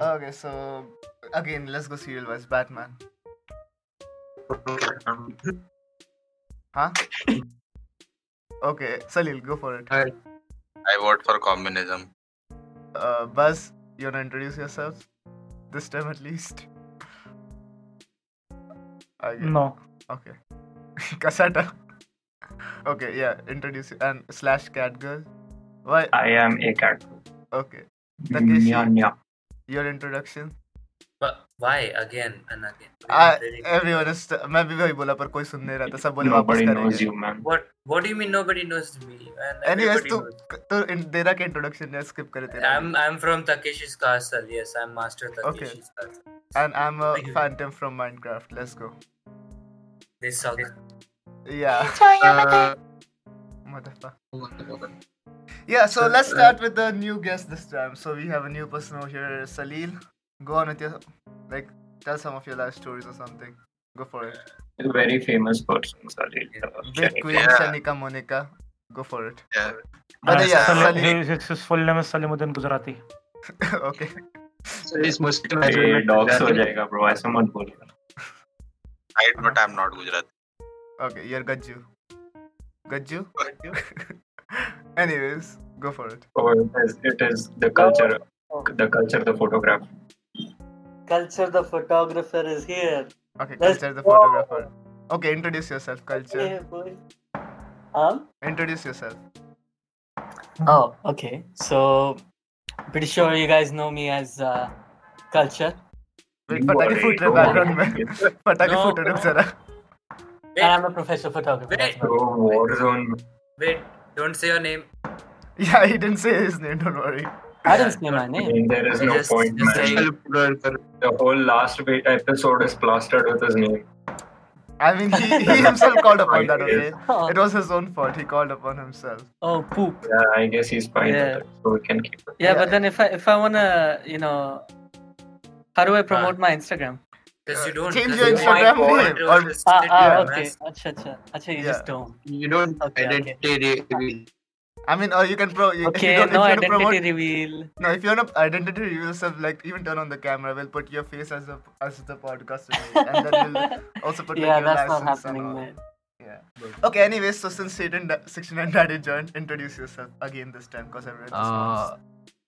Okay, so again, let's go serial wise. Batman. Huh? Okay, Salil, go for it. I vote for communism. Uh, Buzz, you wanna introduce yourself? This time at least. Okay. No. Okay. Kasata. Okay, yeah, introduce and slash cat girl. Why? I am a cat. Girl. Okay. Takeshi. Nya, nya Your introduction. But why again and again? We I, are very- everyone is मैं भी वही बोला पर कोई सुन नहीं रहा था सब बोले वापस Nobody knows करेंगे you, man. What What do you mean nobody knows me? Man, Anyways everybody तू knows. तो इन तेरा क्या इंट्रोडक्शन है स्किप करे तेरा I'm I'm from Takeshi's castle. Yes, I'm Master Takeshi's castle. and I'm a Thank you. phantom from Minecraft let's go This suck. yeah Uh, motherfucker yeah so let's start with the new guest this time so we have a new person over here Salil go on with your like tell some of your life stories or something go for it A very famous person, Salil. Uh, big Shanika. queen Yeah. Shanika Monica go for it yeah. but uh, yeah Salim- Salil His, his full name is Salimuddin Gujarati. okay So he's Muslim. ये dogs हो जाएगा bro ऐसा मत बोल I but I'm not Gujarati. okay you're Gajju Gajju anyways go for it Oh, it is, it is the culture, the culture, the photograph. Culture the photographer is here. okay Let's culture the go. photographer okay introduce yourself culture Hey, boy. Um? introduce yourself Oh, okay. So, pretty sure you guys know me as uh, Culture. Wait, पटाखे फूट रहे background में पटाखे No. फूट रहे रुक जरा And I'm a professional photographer. that's Wait. about it. War zone. Wait, don't say your name. yeah he didn't say his name don't worry I didn't say my I name. mean, there is no Just- point, just man. The whole last bit episode is plastered with his name. I mean he, he himself called upon that okay Oh, it was his own fault he called upon himself oh poop. Yeah, I guess he's fine Yeah. with it, so we can keep it. Yeah, Yeah. but then if I if I wanna, you know, how do I promote uh. my Instagram? Because you don't. change your Instagram name to or- restrict Ah, ah, okay. mass- Acha, acha, acha. You Yeah. just don't. You don't Okay, okay. identity reveal. I mean or you can pro you, if Okay, you don't, no if you want to identity promote reveal. no if you want to identity reveal yourself like even turn on the camera we'll put your face as a as the podcast and then we'll also put like, yeah, your that's not happening, all. man. Yeah. Okay. Anyways, so since Satan da- 69 Daddy joined, introduce yourself again this time because everyone just Uh, wants.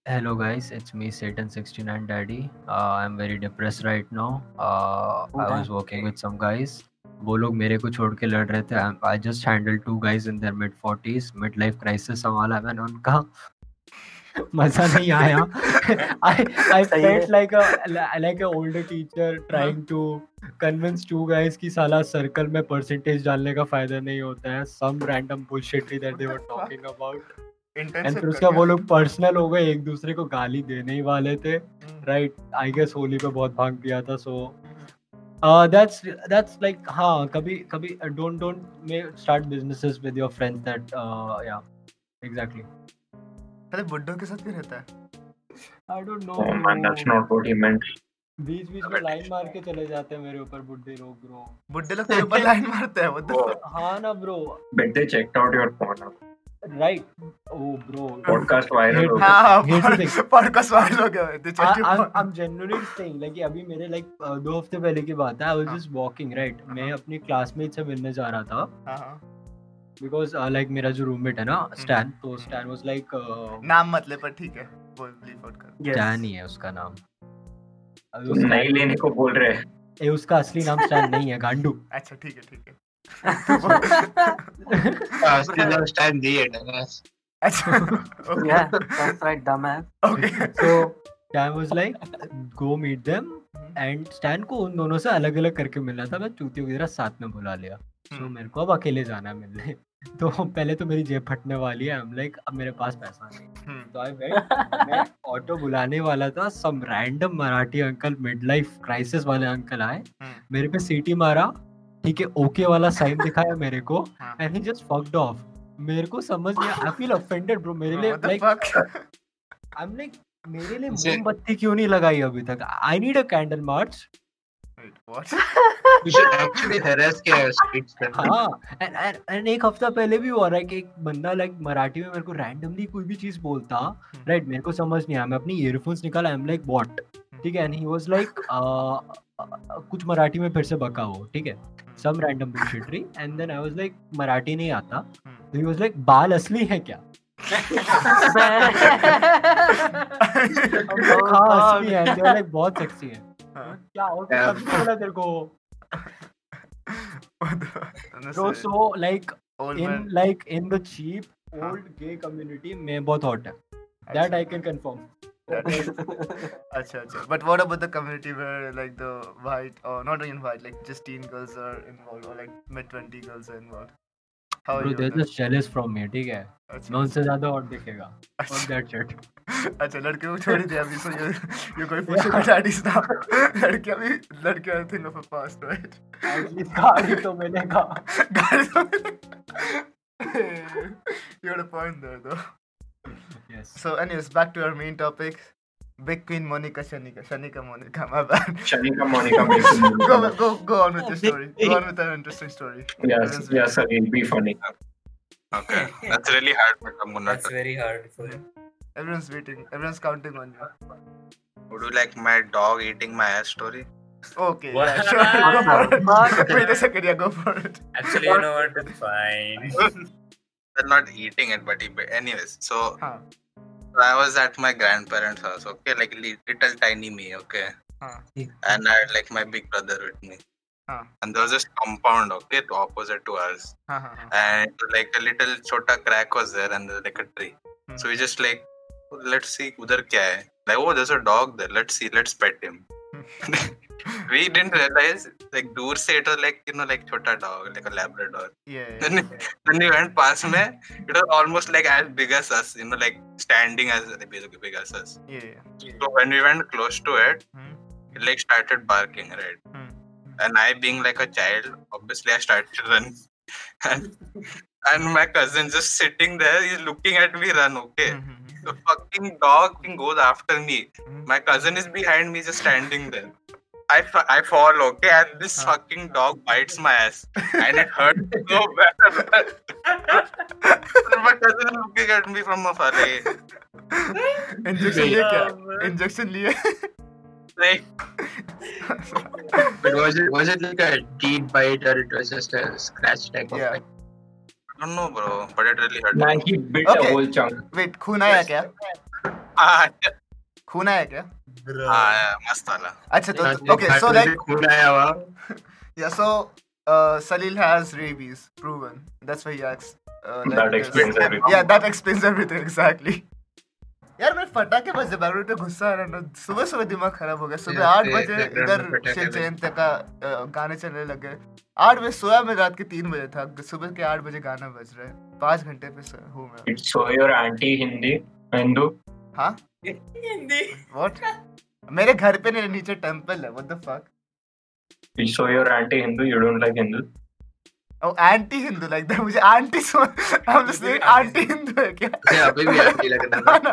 Hello guys, it's me Satan69 Daddy. Uh, I'm very depressed right now. Uh, I was working with some guys. वो लोग मेरे को छोड़ के लड़ रहे थे. I just handle two guys in their mid 40s mid life crisis संभाला मैंने उनका। मज़ा नहीं आया। I I felt like a like a older teacher trying to convince two guys कि साला सर्कल में परसेंटेज डालने का फ़ायदा नहीं होता है। Some random bullshit that they were talking about Internship फिर उसका वो लोग पर्सनल हो गए एक दूसरे को गाली देने ही वाले थे। राइट आई गेस होली पे बहुत भाग दिया था सो दैट्स दैट्स लाइक हाँ कभी कभी don't don't may start businesses with your friends that या एग्जैक्टली अरे बुड्ढों के साथ क्यों रहता है? I don't know Oh man, that's not what he meant. बीच बीच में लाइन मार के चले जाते हैं मेरे ऊपर बुड्ढे लोग ब्रो बुड्ढे लोग तेरे ऊपर लाइन मारते हैं Oh, हाँ ना bro they checked out your porn. Right oh bro Podcast viral. हो गया. हाँ Here's पॉडकास्ट वाले हो गए they checked your I'm, phone. I'm genuinely saying like अभी मेरे like uh, दो हफ़्ते पहले की बात है I was हाँ। just walking right मैं अपनी क्लासमेट से मिलने जा रहा था हाँ, हाँ। because uh, मेरा जो रूममेट है ना हम्म। स्टैन तो स्टैन was लाइक uh, नाम मत ले पर ठीक है बोल लीव आउट कर. स्टैन ही है उसका नाम उसका- नहीं लेने को बोल रहे हैं. ए, उसका असली नाम स्टैन नहीं है गांडू अच्छा ठीक है ठीक है Uh, still stand the dumbass. Yeah, that's right, dumbass. okay so Stan was like go meet them and Stan को उन दोनों से अलग अलग करके मिलना था मैं चूतियों की तरह साथ में बुला लिया सो हम्म। मेरे को अब अकेले जाना मिलने तो पहले तो मेरी जेब फटने वाली है लाइक अब मेरे पास पैसा नहीं तो आई वेंट मैं ऑटो बुलाने वाला था some random Marathi uncle mid life crisis वाले अंकल आए हम्म। मेरे पे सीटी मारा ठीक है ओके वाला साइन दिखाया मेरे को हाँ। And he just fucked off मेरे को समझ नहीं आई फील ऑफेंडेड ब्रो मेरे लिए लाइक आई एम लाइक मेरे लिए मोमबत्ती क्यों नहीं लगाई अभी तक? I need a candle march. हाँ एक हफ़्ता पहले भी हुआ रहा है कि एक बंदा लाइक मराठी में मेरे को रैंडमली कोई भी चीज़ बोलता राइट मेरे को समझ नहीं आया। मैं अपनी ईयरफोन्स निकाला आई एम लाइक व्हाट ठीक है एंड ही वाज लाइक कुछ मराठी में फिर से बका वो ठीक है? Some random bullshittery and then I was like Marathi नहीं आता. तो ही वाज लाइक बाल असली है क्या? हाँ असली है. They were like बहुत सेक्सी है। क्या और कुछ बोला तेरे को. Bro so like Old in man. like in the cheap old gay community में बहुत hot है. That I can confirm. Acha, acha. But what about the community where like the white or not even white, like just teen girls are involved or like mid twenty girls are involved? How are bro you? they're with that? just jealous from me ठीक है अच्छा, मैं उनसे ज़्यादा hot दिखेगा अच्छा, that shit अच्छा लड़के को छोड़ ही दिया अभी so you you going for sugar daddies now. लड़के अभी लड़के are a thing of a past, right? at least गाड़ी तो मिलेगा you got a point there though. Yes So anyways, back to our main topic. Big Queen Monica Shanika. Shanika Monica, my bad. Shanika Monica makes a movie. go, go, go on with your oh, story. Go on with an interesting story. Yes, yes, waiting. Salil, be funny. Okay, that's really hard, but I'm gonna. That's very hard for him. Everyone's waiting. Everyone's counting on you. Would you like my dog eating my ass story? Okay, What? yeah, sure. go for it. Wait a second, yeah, go for it. Actually, you know what? It's fine. They're not eating it, but he, anyways. So Huh. I was at my grandparents' house. Okay, like little tiny me. Okay, Huh. and I had like my big brother with me. Huh. And there was this compound, okay, to opposite to ours. Huh, huh, huh. and like a little chota crack was there and there's like a tree. Hmm. So we just like, let's see udhar kya hai. Like, oh, there's a dog there. Let's see, let's pet him. we didn't realize like dur se it was like you know like chota dog, like a Labrador. Yeah, yeah. Then when we went past me, it was almost like as big as us, you know, like standing as basically big as us. yeah, yeah. So when we went close to it, Hmm. it like started barking, right? Hmm. And I being like a child, obviously I started to run. And, and my cousin just sitting there, he's looking at me run, okay? Hmm, hmm, hmm. The fucking dog goes after me. Hmm. My cousin is behind me, just standing there. I, fa- I fall, okay? And this Huh. fucking dog bites my ass. And it hurts so bad. and my cousin is looking at me from afar. Like, injection लिए क्या injection लिए like, But was it was it like a deep bite or it was just a scratch type of Yeah. bite? I don't know, bro, but it really hurt. Nah, he bit Okay. a whole chunk. Wait खून आया क्या Ah, खून आया क्या ah, yeah, मस्त वाला. अच्छा तो okay so like खून आया हुआ yeah so uh Salil has rabies proven that's why he acts uh, like That this. explains everything. yeah that explains everything exactly यार मैं फटाके बजे बैंगलोर पे गुस्सा आ रहा ना सुबह सुबह दिमाग खराब हो गया सुबह आठ बजे इधर शिव। जयंती का गाने चलने लगे आठ बजे सोया मैं रात के तीन बजे था सुबह के आठ बजे गाना बज रहा है पाँच घंटे पे सो- हूँ मैं It's so you're anti-Hindi, Hindu. हाँ Hindi. व्हाट मेरे घर पे नहीं नीचे टेंपल है what the fuck So you're anti-Hindu. You don't like Hindu. Oh anti Hindu like that मुझे आंटी हम लिसनिंग आंटी हिंदू है क्या? ये अभी भी आंटी लग रहा है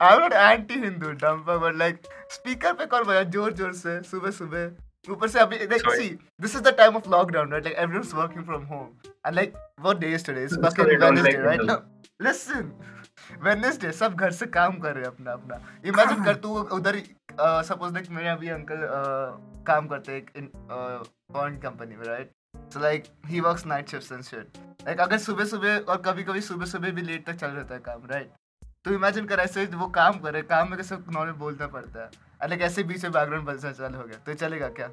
I am not anti Hindu Dampa but like speaker पे कौन बजा? ज़ोर ज़ोर से सुबह सुबह। ऊपर से अभी like Sorry. See this is the time of lockdown right like everyone's working from home and like what day is today is fucking they don't Wednesday Wednesday सब घर से काम कर रहे हैं अपना अपना। इमेजिन कर तू उधर सपोज़ लाइक मेरे अभी अंकल काम करते हैं एक पॉइंट कंपनी में right so like he works night shifts and shit like अगर सुबह सुबह और कभी कभी सुबह सुबह भी लेट तक चल रहता है काम राइट तो इमेजिन कर ऐसे वो काम करे काम में कैसे नॉर्मल बोलना पड़ता है। लाइक ऐसे बीच में बैकग्राउंड बजना चालू हो गया। तो चलेगा क्या?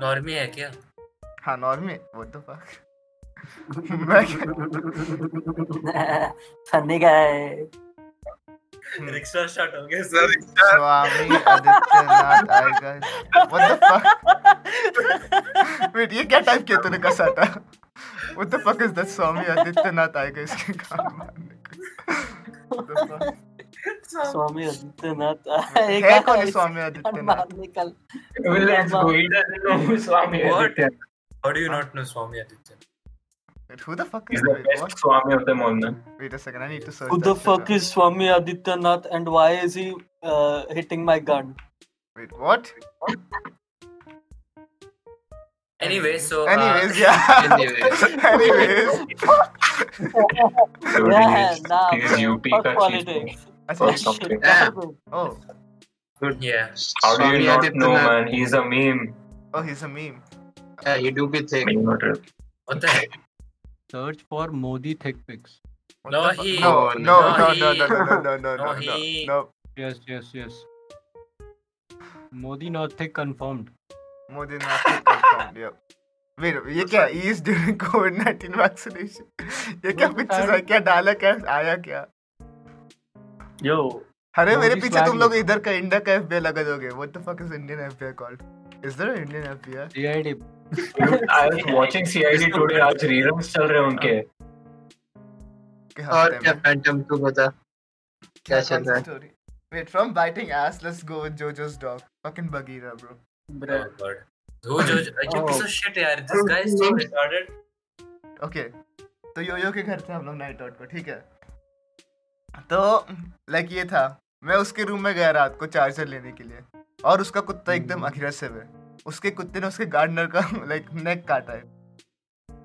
नॉर्मी है क्या? हाँ normie what the fuck funny guy rickshaw हो गया स्वामी आदित्यनाथ आएगा। व्हाट द फक वेट ये क्या टाइप किया तूने cassata? What the fuck is that Swami Adityanath आएगा इसके काम मारने को What the fuck? स्वामी आदित्यनाथ है कौन स्वामी आदित्यनाथ? का. How do you not know Swami Aditya? Who the fuck is He's the best? Swami of them all, man. Wait a second, I need to search. Who the fuck is Swami Adityanath and why is he uh, hitting my gun? Wait, what? Anyway, so. Uh, Anyways, yeah. Anyways. Anyways. so yeah, he's, nah, he's man. UP fuck Oh. Dude, yeah. How do you not know, man? He's a meme. Oh, he's a meme. Yeah, you do be thing. What the heck? Search for Modi thick pics. No, he- No, No, no, no, no, no, no, no, no, no, no. Yes, yes, yes. Modi not thick confirmed. Modi not thick confirmed. Yep. Wait, ये क्या is during COVID-19 vaccination? ये क्या What है क्या डाला क्या आया क्या Yo, अरे मेरे पीछे तुम लोग इधर का इंडिया का एफबीआई लगा दोगे what the fuck is Indian FBI called is there Indian FBI CID. I was watching CID today. आज reruns चल रहे हैं उनके. और क्या फैंटम तू बता क्या चल रहा है wait from biting ass let's go with JoJo's dog fucking Bagheera bro bruh. Oh god. Who judge? You Oh. piece of shit, yaar. This guy is so retarded. Okay तो योयो के घर थे हम लोग नाइट आउट को ठीक है तो लाइक ये था मैं उसके रूम में गया रात को चार्जर लेने के लिए और उसका कुत्ता एकदम अग्रेसिव है उसके कुत्ते ने उसके गार्डनर का लाइक नेक काटा है।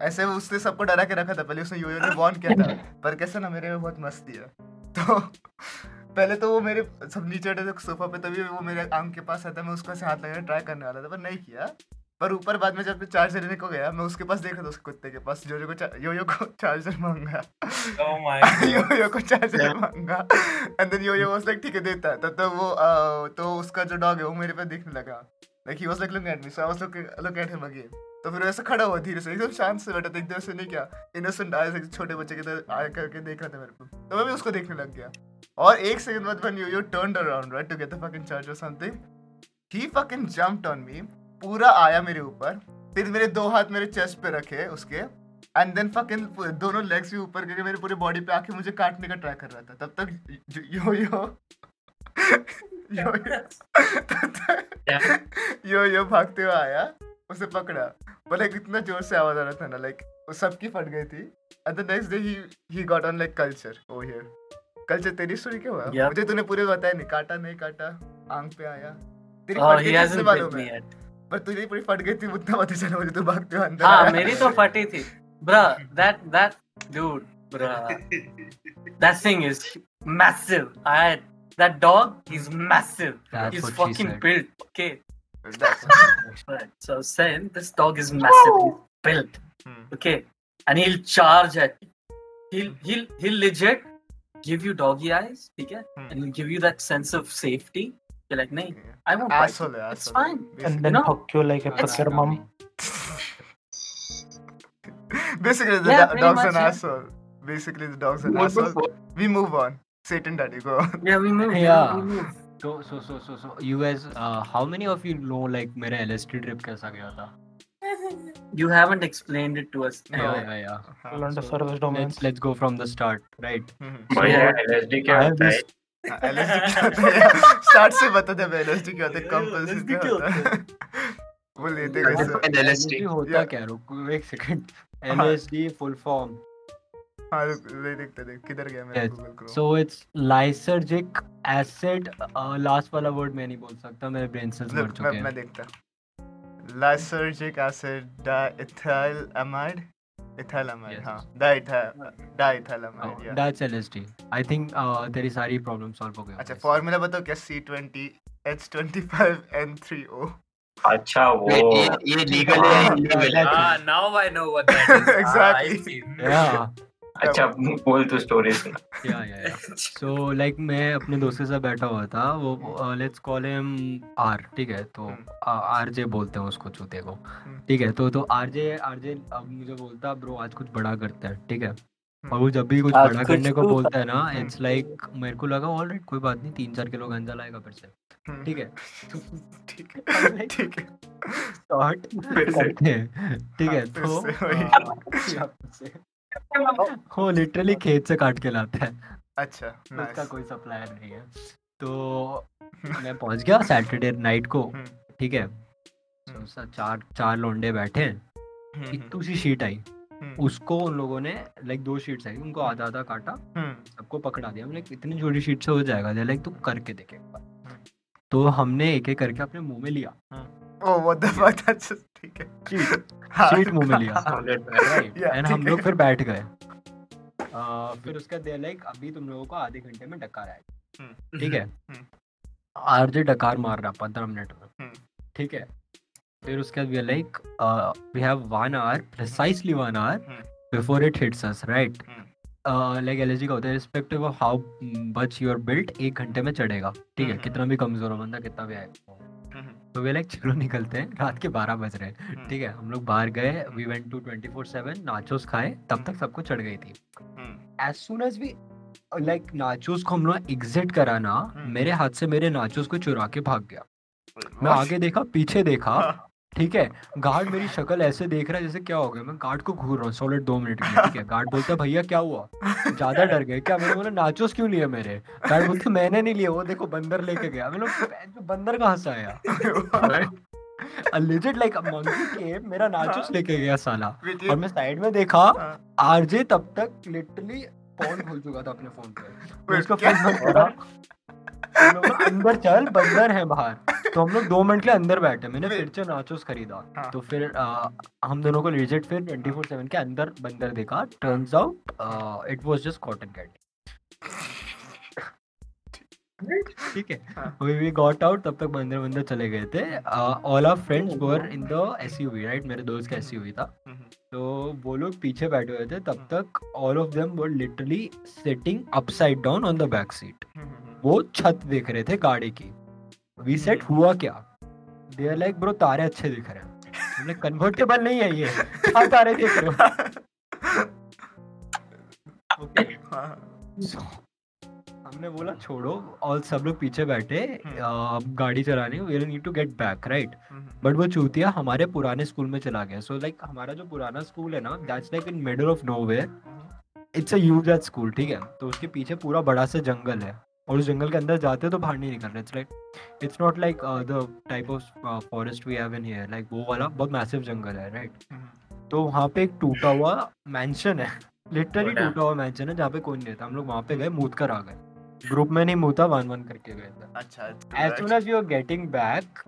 ऐसे वो उसने सबको डरा के रखा था पहले उसने योयो ने वॉर्न किया था पर कैसे ना मेरे में बहुत मस्ती है। तो पहले तो वो मेरे सब नीचे बैठे थे सोफा पे तभी वो मेरे आँख के पास आता मैं उसका से हाथ लगाने ट्राई करने वाला था पर नहीं किया। पर ऊपर बाद में जब मैं चार्जर लेने को गया मैं उसके पास देखा था उसके कुत्ते के पास जो को योयो को चार्जर मांगा। Oh. योयो को चार्जर मांगा। And then Yoyo was like ठीक है देता तब तो वो तो उसका जो डॉग है वो मेरे पे दिखने लगा। Like he was like looking at me so I was looking looking at him again तो फिर वैसे खड़ा हुआ धीरे से, एकदम शांत से बैठा था, एकदम से नहीं क्या इनोसेंट आया से छोटे बच्चे की तरह आया करके देख रहा था मेरे को। तो मैं भी उसको देखने लग गया। और एक सेकंड बाद when Yoyo turned around right to get the fucking charger something he fucking jumped on me पूरा आया मेरे ऊपर, फिर मेरे दो हाथ मेरे चेस्ट पे रखे उसके एंड देन फकिंग दोनों लेग्स भी ऊपर करके मेरे पूरे बॉडी पे आके मुझे काटने का ट्राई कर रहा था। तब तक यो यो यो यो। यो यो भागते हुए आया उसे पकड़ा। लाइक इतना ज़ोर से आवाज़ आ रहा था ना लाइक वो सबकी फट गई थी। And the next day he he got on like culture oh here culture तेरी स्टोरी क्या हुआ? Yeah. मुझे तूने पूरे बताया नहीं। काटा नहीं काटा। आँख पे आया। तेरी Oh, फट गई थी मालूम है पर तुझे पूरी फट गई थी उतना पता चला मुझे तू भागते हुए अंदर हाँ। मेरी तो फटी थी। That that dude bruh. That thing is massive. I had that dog is massive That's he's what she fucking said. built okay That's- right so I was saying this dog is massive he's built Hmm. okay and he'll charge at you. he'll he'll he'll legit give you doggy eyes okay Hmm. and he'll give you that sense of safety you're like nah I won't bite Asshole you. it's asshole fine basically. And then No. fuck you like a It's- fucker mom. Basically, the Yeah, do- dog's much, an yeah. asshole. Basically, the dog's an What asshole. We move on. Satan daddy, go yeah we move Yeah. we move So so so so so you guys, uh, how many of you know like मेरा LSD trip कैसा गया था? you haven't explained it to us No. Yeah yeah yeah. हाँ, Learn the so- service domains. Let's let's go from the start, right? हम्म, भैया LSD क्या होता है? हाँ, LSD क्या होता है? Start से बता दे मैं LSD क्या होता है, compulsive क्या क्या होता है? वो लेते कैसे? LSD. होता क्या रुको एक सेकंड हाँ. LSD full form. हाँ, रुक, ले देखते देख किधर गया मेरा Yes. Google Chrome? So it's lysergic acid. Uh, last वाला word मैं नहीं बोल सकता मेरे brain cells मर चुके मैं मैं हैं. देखता. Yes. हाँ. Oh, yeah. I think uh, तेरी सारी problem solve हो गई अच्छा. फॉर्मूला बताओ क्या C twenty H twenty five N three O अच्छा ये वो ये ये legal है हाँ, है that- Ah, now I know what that अच्छा बोल तू स्टोरी सुना। yeah yeah so like मैं अपने दोस्त के साथ बैठा हुआ था वो लेट्स कॉल हिम आर ठीक है? तो हम्म। आर जे बोलते हैं उसको चूते को। हम्म। ठीक है? तो तो आर जे आर जे अब मुझे बोलता ब्रो आज कुछ बड़ा करते हैं। ठीक है? हम्म। और वो जब भी कुछ बड़ा करने को तो- बोलता है ना हम्म। इट्स लाइक मेरे को लगा ऑलराइट कोई बात नहीं तीन चार किलो गांजा लाएगा फिर से। हम्म। ठीक है? ठीक है। ठीक है। से। ठीक है तो से से। वो लिटरली खेत से काट के लाता है। अच्छा उसका कोई सप्लायर नहीं है। तो मैं पहुँच गया सैटरडे नाइट को हम्म। ठीक है? हम्म। तो चार चार लोंडे बैठे हैं। इतू सी शीट आई। उसको उन लोगों ने लाइक दो शीट्स आई। उनको आधा आधा काटा। सबको पकड़ा दिया। हमने इतनी छोटी शीट से हो जाएगा। लाइक तू करके देखे हम्म। तो हमने एक एक करके अपने मुँह में लिया। Oh what the fuck that's ठीक है। शीट हाँ, मुँह में लिया। राइट एंड हम लोग फिर बैठ गए। फिर उसका दे लाइक अभी तुम लोगों को आधे घंटे में डकार आएगा ठीक है। हम्म। आरजे डकार मार रहा पंद्रह मिनट में। हम्म। ठीक है। फिर उसके बाद we like we have one hour precisely one hour hmm. Before it hits us right hmm. Like allergy का होता है respective of how much you're built एक घंटे में चढ़ेगा। ठीक है। हम्म। कितना भी कमज़ोर हो बंदा कितना भी आएगा हम्म, तो वे लाइक चलो निकलते हैं रात के बारह बज रहे हैं। हम्म, ठीक है हम लोग बाहर गए we went to twenty four seven nachos खाए तब तक सबको चढ़ गई थी। हम्म, as soon as we like nachos को हम लोग एग्जिट करा ना हम्म। मेरे हाथ से मेरे नाचोस को चुरा के भाग गया। मैं आगे देखा पीछे देखा हाँ, ठीक है गार्ड मेरी शक्ल ऐसे देख रहा है जैसे क्या हो गया मैं गार्ड को घूर रहा हूँ सॉलिड दो मिनट के लिए ठीक है? गार्ड बोलता है भैया क्या हुआ? ज़्यादा डर गए क्या? मैंने बोला नाचोस क्यों लिए मेरे? गार्ड बोलते मैंने नहीं लिए वो देखो बंदर लेके गया। मैं बंदर कहाँ से आया लेजिट लाइक मंकी के मेरा नाचोस लेके गया साला। और मैं साइड में देखा हाँ। आरजे तब तक लिटरली फ़ोन खोल चुका था अपने फ़ोन पे। उसका फ़ोन बंद करा हम लोग अंदर चल बंदर है बाहर। तो हम लोग दो मिनट के अंदर बैठे। मैंने फिर? से नाचोस खरीदा। हाँ। तो फिर आ, हम दोनों को लिजिट फिर 24/7 के अंदर बंदर देखा। Turns out it was just cotton candy ठीक है। हाँ। वी वी गॉट आउट तब तक बंदर बंदर चले गए थे। All our friends were in the SUV right मेरे दोस्त का एसयूवी था। हम्म, तो वो लोग पीछे बैठे हुए थे। तब तक all of them were literally sitting upside down on the back seat hmm, hmm, वो छत देख रहे थे गाड़ी की। वी सेट हुआ क्या? दे आर लाइक ब्रो तारे अच्छे दिख रहे हैं। हमने कन्वर्टेबल नहीं है ये। क्या तारे देख रहे हो? ओके So, हमने बोला छोड़ो और सब लोग पीछे बैठे हम्म। गाड़ी चलाने we need to get back right hmm, but वो चूतिया हमारे पुराने स्कूल में चला गया। सो so, लाइक like, हमारा जो पुराना स्कूल है ना that's like in middle of nowhere it's a huge ass school ठीक है? तो उसके पीछे पूरा बड़ा सा जंगल है। और उस जंगल के अंदर जाते हो तो बाहर नहीं निकल रहे it's like it's not like the type of forest we have in here like वो वाला बहुत मैसिव जंगल है राइट हम्म, तो वहाँ पे एक टूटा हुआ मैंशन है। लिटरली टूटा हुआ मैंशन है जहाँ पे कोई नहीं रहता। हम लोग वहाँ पे गए मूत कर आ गए। ग्रुप में नहीं मूता वन वन करके गए थे अच्छा as soon as you are getting back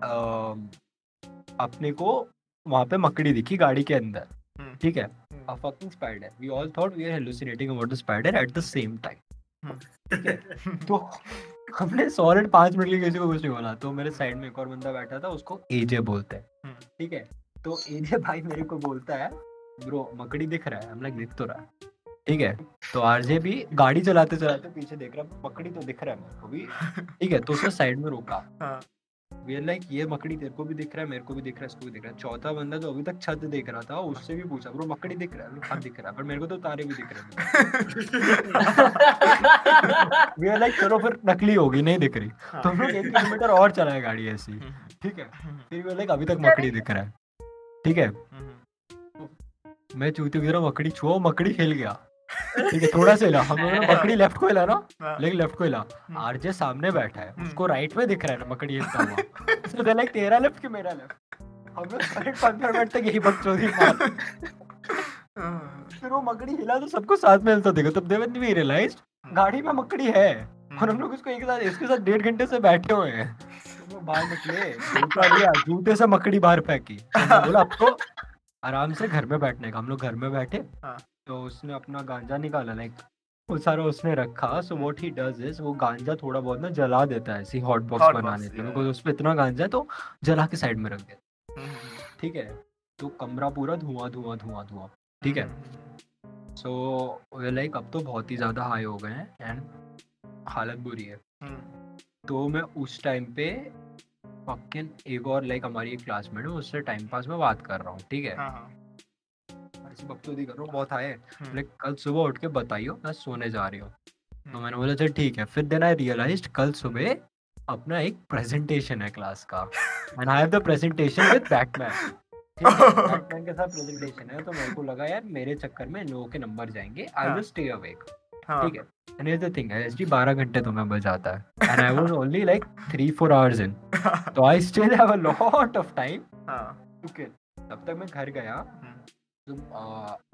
अपने को वहाँ पे मकड़ी दिखी गाड़ी के अंदर। हम्म। ठीक है? हम्म। a fucking spider. We all thought we were hallucinating about the spider at the same time ठीक है तो हमने सॉलिड पाँच मिनट के किसी को कुछ नहीं बोला। तो मेरे साइड में एक और बंदा बैठा था उसको एजे बोलते हैं। हम्म। ठीक है? तो एजे भाई मेरे को बोलता है ब्रो मकड़ी दिख रहा है। हम लाइक दिख तो रहा है। ठीक है? तो आरजे भी गाड़ी चलाते चलाते पीछे देख रहा है मकड़ी तो दिख रहा है मेरे को भी। ठीक है? तो उसने साइड में रोका। हाँ। वी लाइक ये मकड़ी तेरे को भी दिख रहा है मेरे को भी दिख रहा है इसको भी दिख रहा है। चौथा बंदा जो अभी तक छत देख रहा था उससे भी पूछा ब्रो मकड़ी दिख रहा है? दिख रहा है पर मेरे को तो तारे भी दिख रहे हैं। वी लाइक चलो फिर नकली होगी नहीं दिख रही। हाँ। तो हम लोग एक किलोमीटर और चलाए गाड़ी ऐसी। हम्म, ठीक है? हम्म, फिर वी लाइक अभी तक मकड़ी दिख रहा है। ठीक है? हम्म, मैं चूती मकड़ी छुआ मकड़ी खेल गया। ठीक है थोड़ा सा हिला हम लोगों ने मकड़ी लेफ़्ट को हिला ना लेकिन लेफ़्ट को हिला आरजे सामने बैठा है। उसको राइट में दिख रहा है ना मकड़ी हिलता हुआ so they're like तेरा लेफ़्ट कि मेरा लेफ़्ट? हम लोग साढ़े पंद्रह मिनट तक यही बकचोदी मार हाँ, फिर वो मकड़ी हिला तो सबको साथ में हिलता देखा तब देवन भी रियलाइज़ गाड़ी में मकड़ी है। और हम लोग उसको एक साथ इसके साथ डेढ़ घंटे से बैठे हुए हैं। तो बाहर निकले जूता जूते से मकड़ी बाहर फेंकी। तो बोला अब तो आराम से घर में बैठने का। हम लोग घर में बैठे। हाँ। तो उसने अपना गांजा निकाला लाइक वो सारा उसने रखा। So what he does is वो गांजा थोड़ा बहुत ना जला देता है ऐसी हॉट बॉक्स बनाने के लिए उस पे इतना गांजा है तो जला के साइड में रख देता हम्म, ठीक है? तो कमरा पूरा धुआँ धुआँ धुआँ धुआँ। ठीक है? सो लाइक अब तो बहुत ही ज़्यादा हाई हो गए हैं एंड हालत बुरी है। हम्म, तो मैं उस टाइम पे फकिंग एक और लाइक हमारी एक क्लासमेट है उससे टाइम पास में बात कर रहा हूँ। ठीक है? हाँ, हाँ, ऐसी बकचोदी कर रहा हूँ बहुत है। हम्म, कल सुबह उठ के बताइयो मैं सोने जा रही हूँ। तो हम्म। मैंने बोला चल ठीक है फिर देन आई रियलाइज़ कल सुबह अपना एक प्रेजेंटेशन है क्लास का। And I have the presentation with Batman Batman के साथ प्रेजेंटेशन है तो मेरे को लगा यार मेरे चक्कर में लोगों के नंबर जाएँगे आई। विल स्टे अवेक हाँ, ठीक है and here's the thing SD 12 घंटे तो बजाता है। And I was only like 3 4 hours in तो I still have a lot of time हाँ, टू तब तक मैं घर गया। हम्म,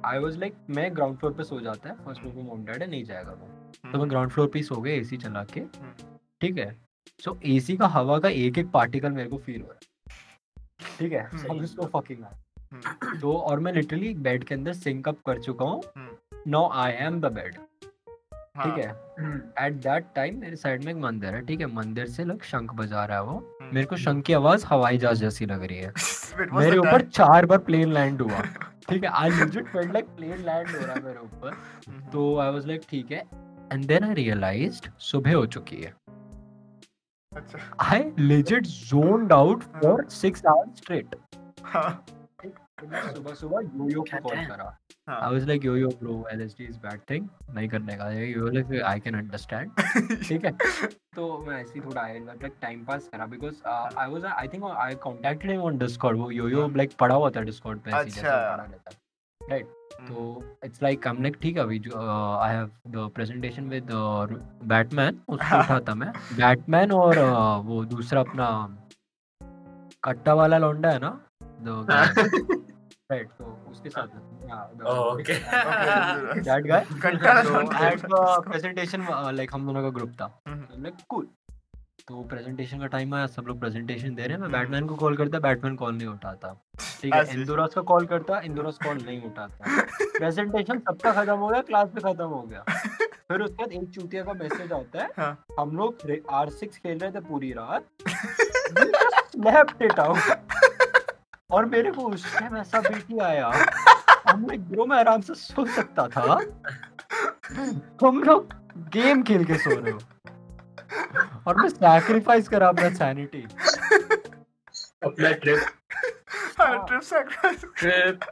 आई वाज लाइक मैं ग्राउंड फ्लोर पे सो जाता है फ़र्स्ट फ्लोर पे मॉम डैड है नहीं जाएगा वो। तो मैं हम्म, ग्राउंड फ्लोर पे ही सो गया एसी चला के। हम्म। ठीक है? सो एसी का हवा का एक एक पार्टिकल मेरे को फील हो रहा है। ठीक है? हम्म। सब इसको फकिंग है। हम्म, तो और मैं लिटरली बेड के अंदर सिंक अप कर चुका हूँ। Now no I am the bed ठीक है। एट दैट टाइम मेरे साइड में एक मंदिर है ठीक है। मंदिर से लोग शंख बजा रहा है वो। हम्म। मेरे को शंख की आवाज़ हवाई जहाज़ जैसी लग रही है। मेरे ऊपर चार बार प्लेन लैंड हुआ। ठीक है I legit felt like plane land हो रहा है मेरे ऊपर। हम्म, तो आई वाज लाइक ठीक है। एंड देन आई रियलाइज्ड सुबह हो चुकी है। अच्छा। I legit zoned out for 6 hours straight हाँ सुबह सुबह योयो को कॉल. करा। हाँ। I was like Yoyo bro LSD is bad thing नहीं करने का। Yoyo like I can understand ठीक है? तो मैं ऐसे ही थोड़ा आई लाइक टाइम पास करा because I was I think I contacted him on Discord वो योयो लाइक पड़ा हुआ था डिस्कॉर्ड पे ऐसे जैसे अच्छा। पड़ा रहता राइट तो इट्स लाइक हम लाइक ठीक है अभी जो I have the presentation with Batman उसको उठाता मैं। बैटमैन और uh, वो दूसरा अपना कट्टा वाला लौंडा है ना द राइट तो उसके साथ okay. दैट गाय तो एट प्रेजेंटेशन लाइक हम दोनों का ग्रुप था। हम्म। लाइक कूल तो प्रेजेंटेशन का टाइम आया सब लोग प्रेजेंटेशन दे रहे हैं। मैं हम्म। बैटमैन को कॉल करता बैटमैन कॉल नहीं उठाता। ठीक है ऐसे। इंदुरास का कॉल करता इंदुरास कॉल नहीं उठाता। प्रेजेंटेशन सबका खत्म हो गया क्लास भी खत्म हो गया। फिर उसके बाद एक चूतिया का मैसेज आता है हाँ। हम लोग आर सिक्स खेल रहे थे पूरी रात। और मेरे को उस टाइम ऐसा बीटी आया हम लाइक ब्रो मैं आराम से सो सकता था। हम लोग गेम खेल के सो रहे हो। और मैं सैक्रिफाइस करा अपना सैनिटी अपना ट्रिप हाँ, trip sacrifice. Trip.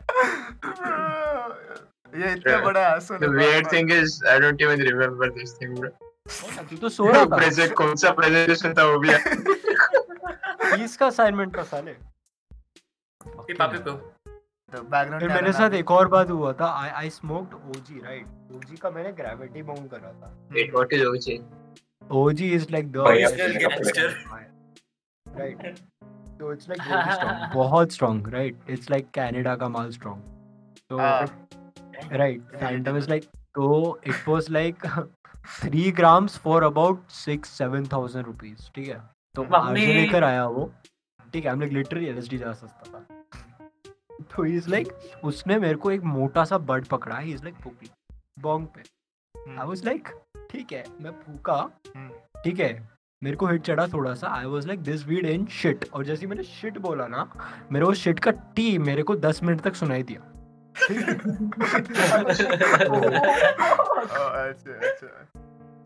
ये इतना बड़ा asshole The है, weird thing is, I don't even remember this thing, bro. तू तो सो रहा था। Present कौन सा presentation था वो भी? तीस का असाइनमेंट था साले। Hey, papi po. तो फिर मेरे साथ एक और बात हुआ था I I smoked OG right OG का मैंने ग्रेविटी बाउंड करा था। Wait, what is OG? OG is like the gangster. Right तो इट्स लाइक वेरी स्ट्रांग बहुत strong right it's like Canada का माल स्ट्रांग तो राइट फैंटम इज़ लाइक तो it was like 3 grams for about 6 7000 rupees ठीक है? तो mummy. लेकर आया वो। ठीक है हम लोग लिटरली एलएसडी जा सस्ता था। तो ही इज़ लाइक उसने मेरे को एक मोटा सा बर्ड पकड़ा ही इज़ लाइक फूकी बॉन्ग पे आई वाज लाइक ठीक है मैं फूका हम्म। ठीक है मेरे को हिट चढ़ा थोड़ा सा। I was like this weed in shit और जैसे मैंने शिट बोला ना मेरे को शिट का टी मेरे को 10 मिनट तक सुनाई दिया। ओ, अच्छा अच्छा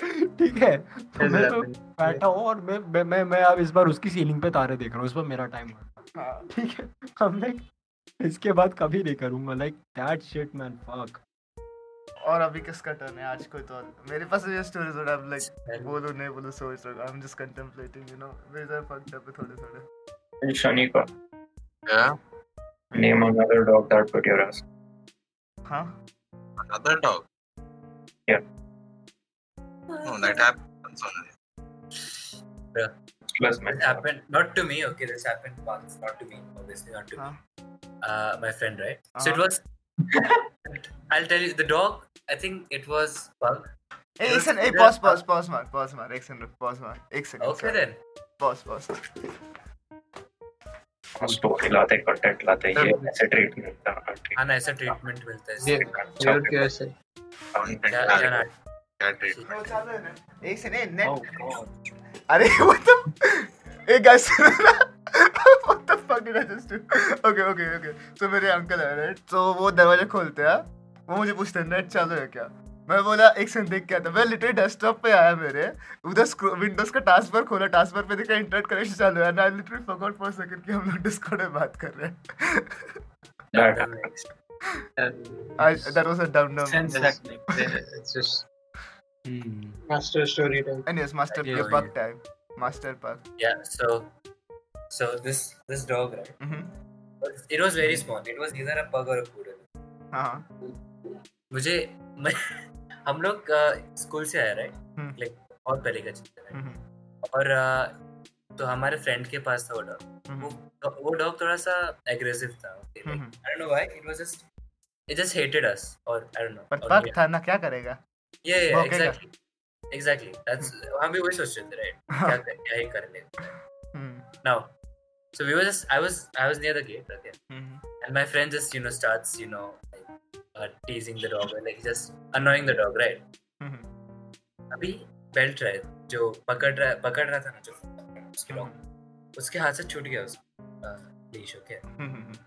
ठीक है। तो मैं तो बैठा हूँ और मैं मैं मैं मैं अब इस बार उसकी सीलिंग पे तारे देख रहा हूँ। इस बार मेरा टाइम हाँ, ठीक है। हम लाइक इसके बाद कभी नहीं करूँगा। Like that shit man fuck और अभी किसका टर्न है? आज कोई तो मेरे पास ये स्टोरीज और अब लाइक बोलो नहीं बोलो सोच रहा I am just contemplating you know where are fucked up थोड़े थोड़े Shanika, Yeah. name another dog that put your ass. हाँ। Another dog. Yeah. No, that happens only. Plus man. This happened not to me. Okay, this happened once. Not to me, obviously not to Huh? me. Uh, my friend, right? So it Uh-huh. was. I'll tell you the dog. I think it was Pug. ए एक second A It pause was- pause pause मार pause मार एक second pause मार एक second Okay then. Pause pause story लाते content लाते ये ऐसे treat मिलता है हाँ ना ऐसा ट्रीटमेंट मिलता है क्या ना. एक नेट अरे ए गाइस मेरे अंकल है राइट वो दरवाज़ा खोलते हैं वो मुझे पूछते हैं नेट चालू है क्या मैं बोला एक सेकंड देख क्या था मैं लिटरली डेस्कटॉप पे आया मेरे उधर विंडोज़ का टास्क बार खोला टास्क बार पे देखा इंटरनेट कनेक्शन चालू है I literally forgot for second कि हम लोग डिस्कॉर्ड में बात कर रहे हैं That was a dumb dumb It's just Hmm. master story time. anyways master Yeah, yeah, bug time master bug Yeah. So, so this this dog, right? Mhm. It was very small. It was either a pug or a poodle. हाँ मुझे मैं हम लोग school से आए right hmm. Like बहुत पहले का चीज़ है हम्म, और uh, तो हमारे फ्रेंड के पास था वो डॉग हम्म, तो वो डॉग थोड़ा सा एग्रेसिव था हम्म। I don't know why it was just it just hated us or I don't know पर पग था ना क्या करेगा yeah yeah भौंकेगा। exactly exactly that's हम भी वही सोच रहे थे राइट क्या कर- क्या ही कर ले हम्म, now so we were just I was I was near the gate okay hmm, and my friend just you know starts you know like uh, teasing the dog or like just annoying the dog right हम्म, अभी belt रहा है जो पकड़ रहा पकड़ रहा था ना जो उसके लॉन्ग उसके हाथ से छूट गया उसका leash okay hmm,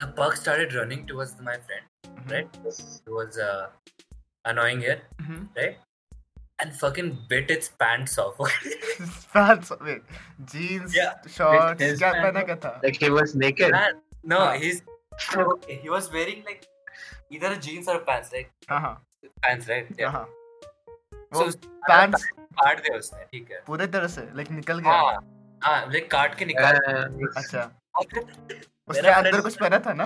the pug started running towards my friend right he was uh, annoying it Mhm. right and fucking bit its pants off Pants, wait, jeans, Yeah. shorts, his क्या pants पहना off. क्या था? Like he was naked. Man, no हाँ. he's okay, he was wearing like either a jeans or pants like हाँ हाँ pants right yeah हाँ so वो pants काट दिया उसने ठीक है पूरे तरह से like निकल गया हाँ हाँ like काट के निकाल Uh, अच्छा उसके अंदर कुछ पहना था ना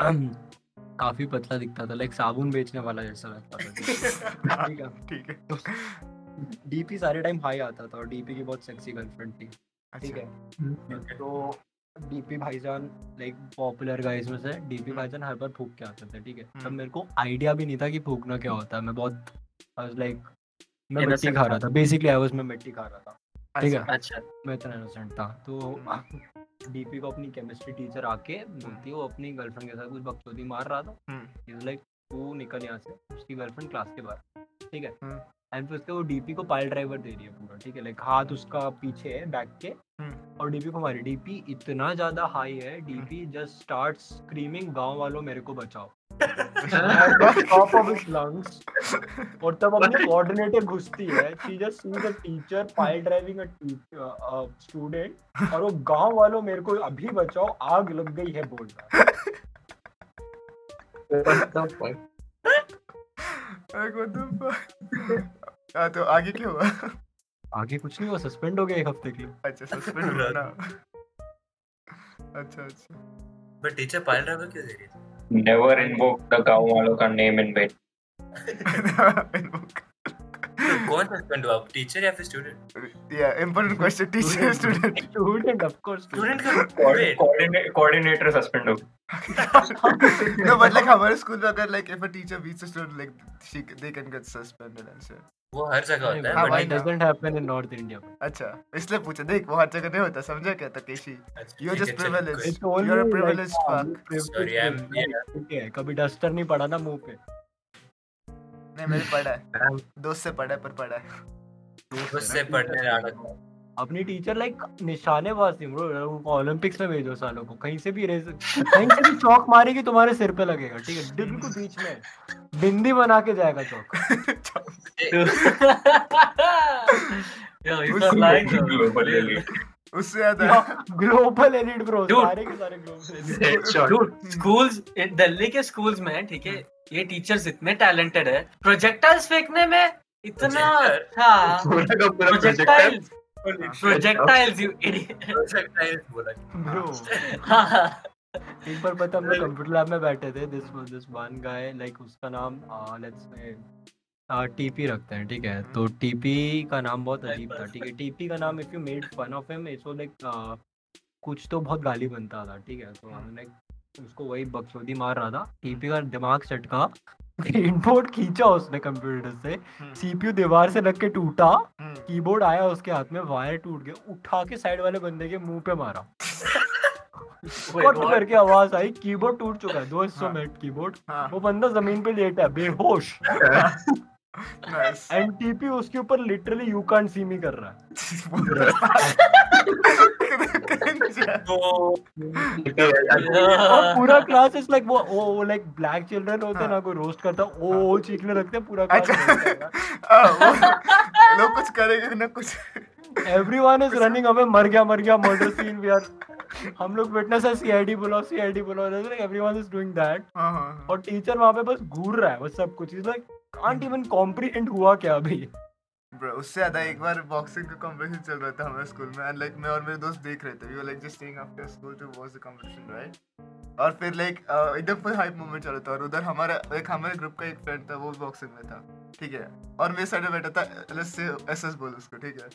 काफ़ी पतला दिखता था लाइक साबुन बेचने वाला जैसा लगता था। ठीक है। ठीक है। डीपी सारे टाइम हाई आता था और डीपी की बहुत सेक्सी गर्लफ्रेंड थी। ठीक अच्छा। है। तो डीपी भाईजान लाइक पॉपुलर गाइस में से डीपी भाईजान हर बार फूक के आते थे ठीक है। तब हम्म। मेरे को आइडिया भी नहीं था कि फूकना क्या होता है मैं बहुत आई वाज लाइक मैं मिट्टी खा रहा था। बेसिकली आई वाज मैं मिट्टी खा रहा था। ठीक है। अच्छा। मैं इतना इनोसेंट था। तो डीपी को अपनी केमिस्ट्री टीचर आके बोलती है वो अपनी गर्लफ्रेंड के साथ कुछ बकचोदी मार रहा था। हम्म। इज़ लाइक तू निकल यहाँ से। उसकी गर्लफ्रेंड क्लास के बाहर। ठीक है? हम्म। एंड फिर उसके वो डीपी को पायल ड्राइवर दे रही है पूरा ठीक है? लाइक हाथ उसका पीछे है बैक के। हम्म। और डीपी को मारी डीपी इतना ज़्यादा हाई है डीपी जस्ट स्टार्ट स्क्रीमिंग गाँव वालों मेरे को बचाओ। टॉप ऑफ़ हिज लंग्स और तब अपनी कोऑर्डिनेटर घुसती है she just see the teacher pile driving a student और वो गाँव वालों मेरे को अभी बचाओ आग लग गई है बोल रहा fuck? हाँ तो आगे क्या हुआ? आगे कुछ नहीं हुआ सस्पेंड हो गया एक हफ़्ते के लिए। अच्छा सस्पेंड हुआ ना? अच्छा अच्छा। But teacher pile driver क्यों दे रही थी Never invoke the गाँव वालों का name in vain. तो कौन सस्पेंड हुआ टीचर या फिर student yeah important question teacher student student of course student का Coordin- coordinate- Coordinator suspend हो no but like हमारे स्कूल में अगर like if a teacher beats a student like she they can get suspended and shit वो हर जगह होता है हाँ, भाई doesn't happen in North India अच्छा इसलिए पूछा देख वो हर जगह नहीं होता समझा क्या Takeshi? You are just privilege. Sorry, I'm- yeah. ठीक है कभी डस्टर नहीं पड़ा ना मुँह पे। नहीं मेरे पड़ा है। दोस्त से पढ़ा है पर पढ़ा है। दोस्त से पढ़ने जाना अपनी टीचर लाइक निशानेबाज थी ब्रो ओलंपिक्स में भेजो सालों को कहीं से भी रेस कहीं से भी चौक मारेगी तुम्हारे सिर पे लगेगा ठीक है बिल्कुल बीच में बिंदी बना के जाएगा चौक. उससे ज़्यादा ग्लोबल एलिट ब्रो. सारे के सारे ग्लोबल schools दिल्ली के schools में ठीक है ये टीचर्स इतने टैलेंटेड है प्रोजेक्टाइल्स फेंकने में इतना Projector? अच्छा पूरा का पूरा projector. Projectiles projectiles you idiot projectile बोला ब्रो हाँ एक बार पता हम लोग कंप्यूटर लैब में बैठे थे this this one guy like उसका नाम लेट्स से टीपी रखते हैं ठीक है? तो टीपी का नाम बहुत अजीब था ठीक है? टीपी का नाम if you made fun of him it's like कुछ तो बहुत गाली बनता था ठीक है? तो हम लाइक उसको वही बकचोदी मार रहा था। टीपी का दिमाग चटका इनपुट खींचा उसने कंप्यूटर से। हम्म, सीपीयू दीवार से लग के टूटा। हम्म। कीबोर्ड आया उसके हाथ में वायर टूट गया। उठा के साइड वाले बंदे के मुँह पे मारा। कट करके आवाज़ आई कीबोर्ड टूट चुका है। दो हिस्सों हाँ। में कीबोर्ड हाँ। वो बंदा ज़मीन पे लेटा है बेहोश नाइस एनटीपी उसके ऊपर literally you can't see me कर रहा है। पूरा क्लास इज़ लाइक वो वो लाइक ब्लैक चिल्ड्रन होते हैं ना कोई रोस्ट करता ओ ओ चीखने लगते हैं पूरा अच्छा। क्लास हाँ, लोग कुछ करेंगे ना कुछ। एवरीवन इज़ रनिंग अवे मर गया मर गया मर्डर सीन वी आर हम लोग विटनेस है सीआईडी बुलाओ सीआईडी बुलाओ like everyone is doing that हाँ हाँ हाँ। और टीचर वहाँ पे बस घूर रहा है बस सब कुछ। Is like can't even comprehend हुआ क्या अभी? Bro, उससे ज़्यादा एक बार बॉक्सिंग का कंपटीशन चल रहा था हमारे स्कूल में एंड लाइक मैं और मेरे दोस्त देख रहे थे। We were like just staying after school to watch the competition right और फिर लाइक एकदम फुल हाइप मोमेंट चल रहा था। और उधर हमारा एक हमारे ग्रुप का एक फ्रेंड था वो बॉक्सिंग में था ठीक है? और मेरे साइड में बैठा था लेट्स से एसएस बोल उसको ठीक है?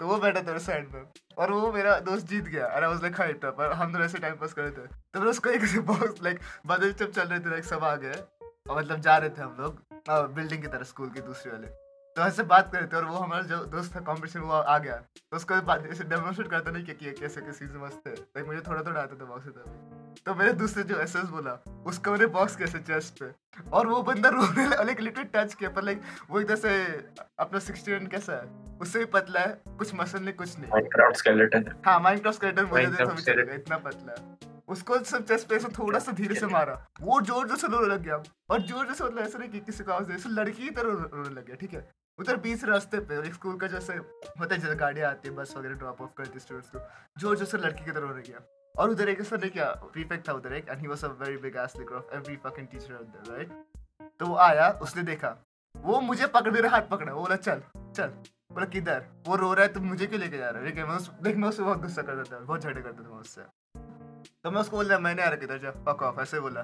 तो वो बैठा था साइड में और वो मेरा दोस्त जीत गया और I was like hyped up और हम दोनों ऐसे टाइम पास कर रहे थे। तो फिर उसको एक बॉक्स लाइक बाद में जब चल रहे थे लाइक सब आ गए और मतलब जा रहे थे हम लोग बिल्डिंग की तरफ़ स्कूल की दूसरी वाले। तो ऐसे बात कर थे और वो हमारा जो दोस्त था कॉम्पिटिशन वो आ गया। तो उसको बात ऐसे डेमोन्स्ट्रेट करता नहीं कि कैसे कैसे मस्त है। लाइक मुझे थोड़ा थोड़ा आता था बॉक्स तभी। तो मेरे दूसरे जो एस बोला उसको मैंने बॉक्स कैसे चेस्ट पे। और वो बंदा रोने लगा लाइक लिटरली टच किया पर लाइक वो एकदम से अपना सिक्सटी कैसा है? उससे भी पतला है कुछ मसल नहीं कुछ नहीं। Minecraft skeleton. हाँ माइनक्राफ्ट स्केलेटन देखो भी इतना पतला है। उसको सब चेस्ट पे ऐसे थोड़ा सा धीरे से मारा। वो ज़ोर ज़ोर से रोने लग गया। और ज़ोर ज़ोर से मतलब ऐसा नहीं कि किसी को आवाज़ दे ऐसे लड़की की तरह रोने लग गया ठीक है? उधर बीच रास्ते पे, और स्कूल का जैसे होता है, जैसे गाड़ियाँ आती है, बस वगैरह ड्रॉप ऑफ़ करती स्टूडेंट्स को ज़ोर ज़ोर से लड़की की तरह रोने गया और उधर एक ऐसा नहीं क्या प्रीफेक्ट था उधर एक and he was a very big ass licker of every fucking teacher out there right तो वो आया, उसने देखा, वो मुझे पकड़, मेरा हाथ पकड़ा, वो बोला, चल चल। बोला, किधर? वो रो रहा है, तुम मुझे क्यों लेके जा रहा है? लेकिन मैं मैं उससे बहुत गुस्सा करता था, बहुत झगड़े करता था मैं उससे। तो मैं उसको बोल, मैंने आ रहा किधर जा पक ऑफ़ ऐसे बोला।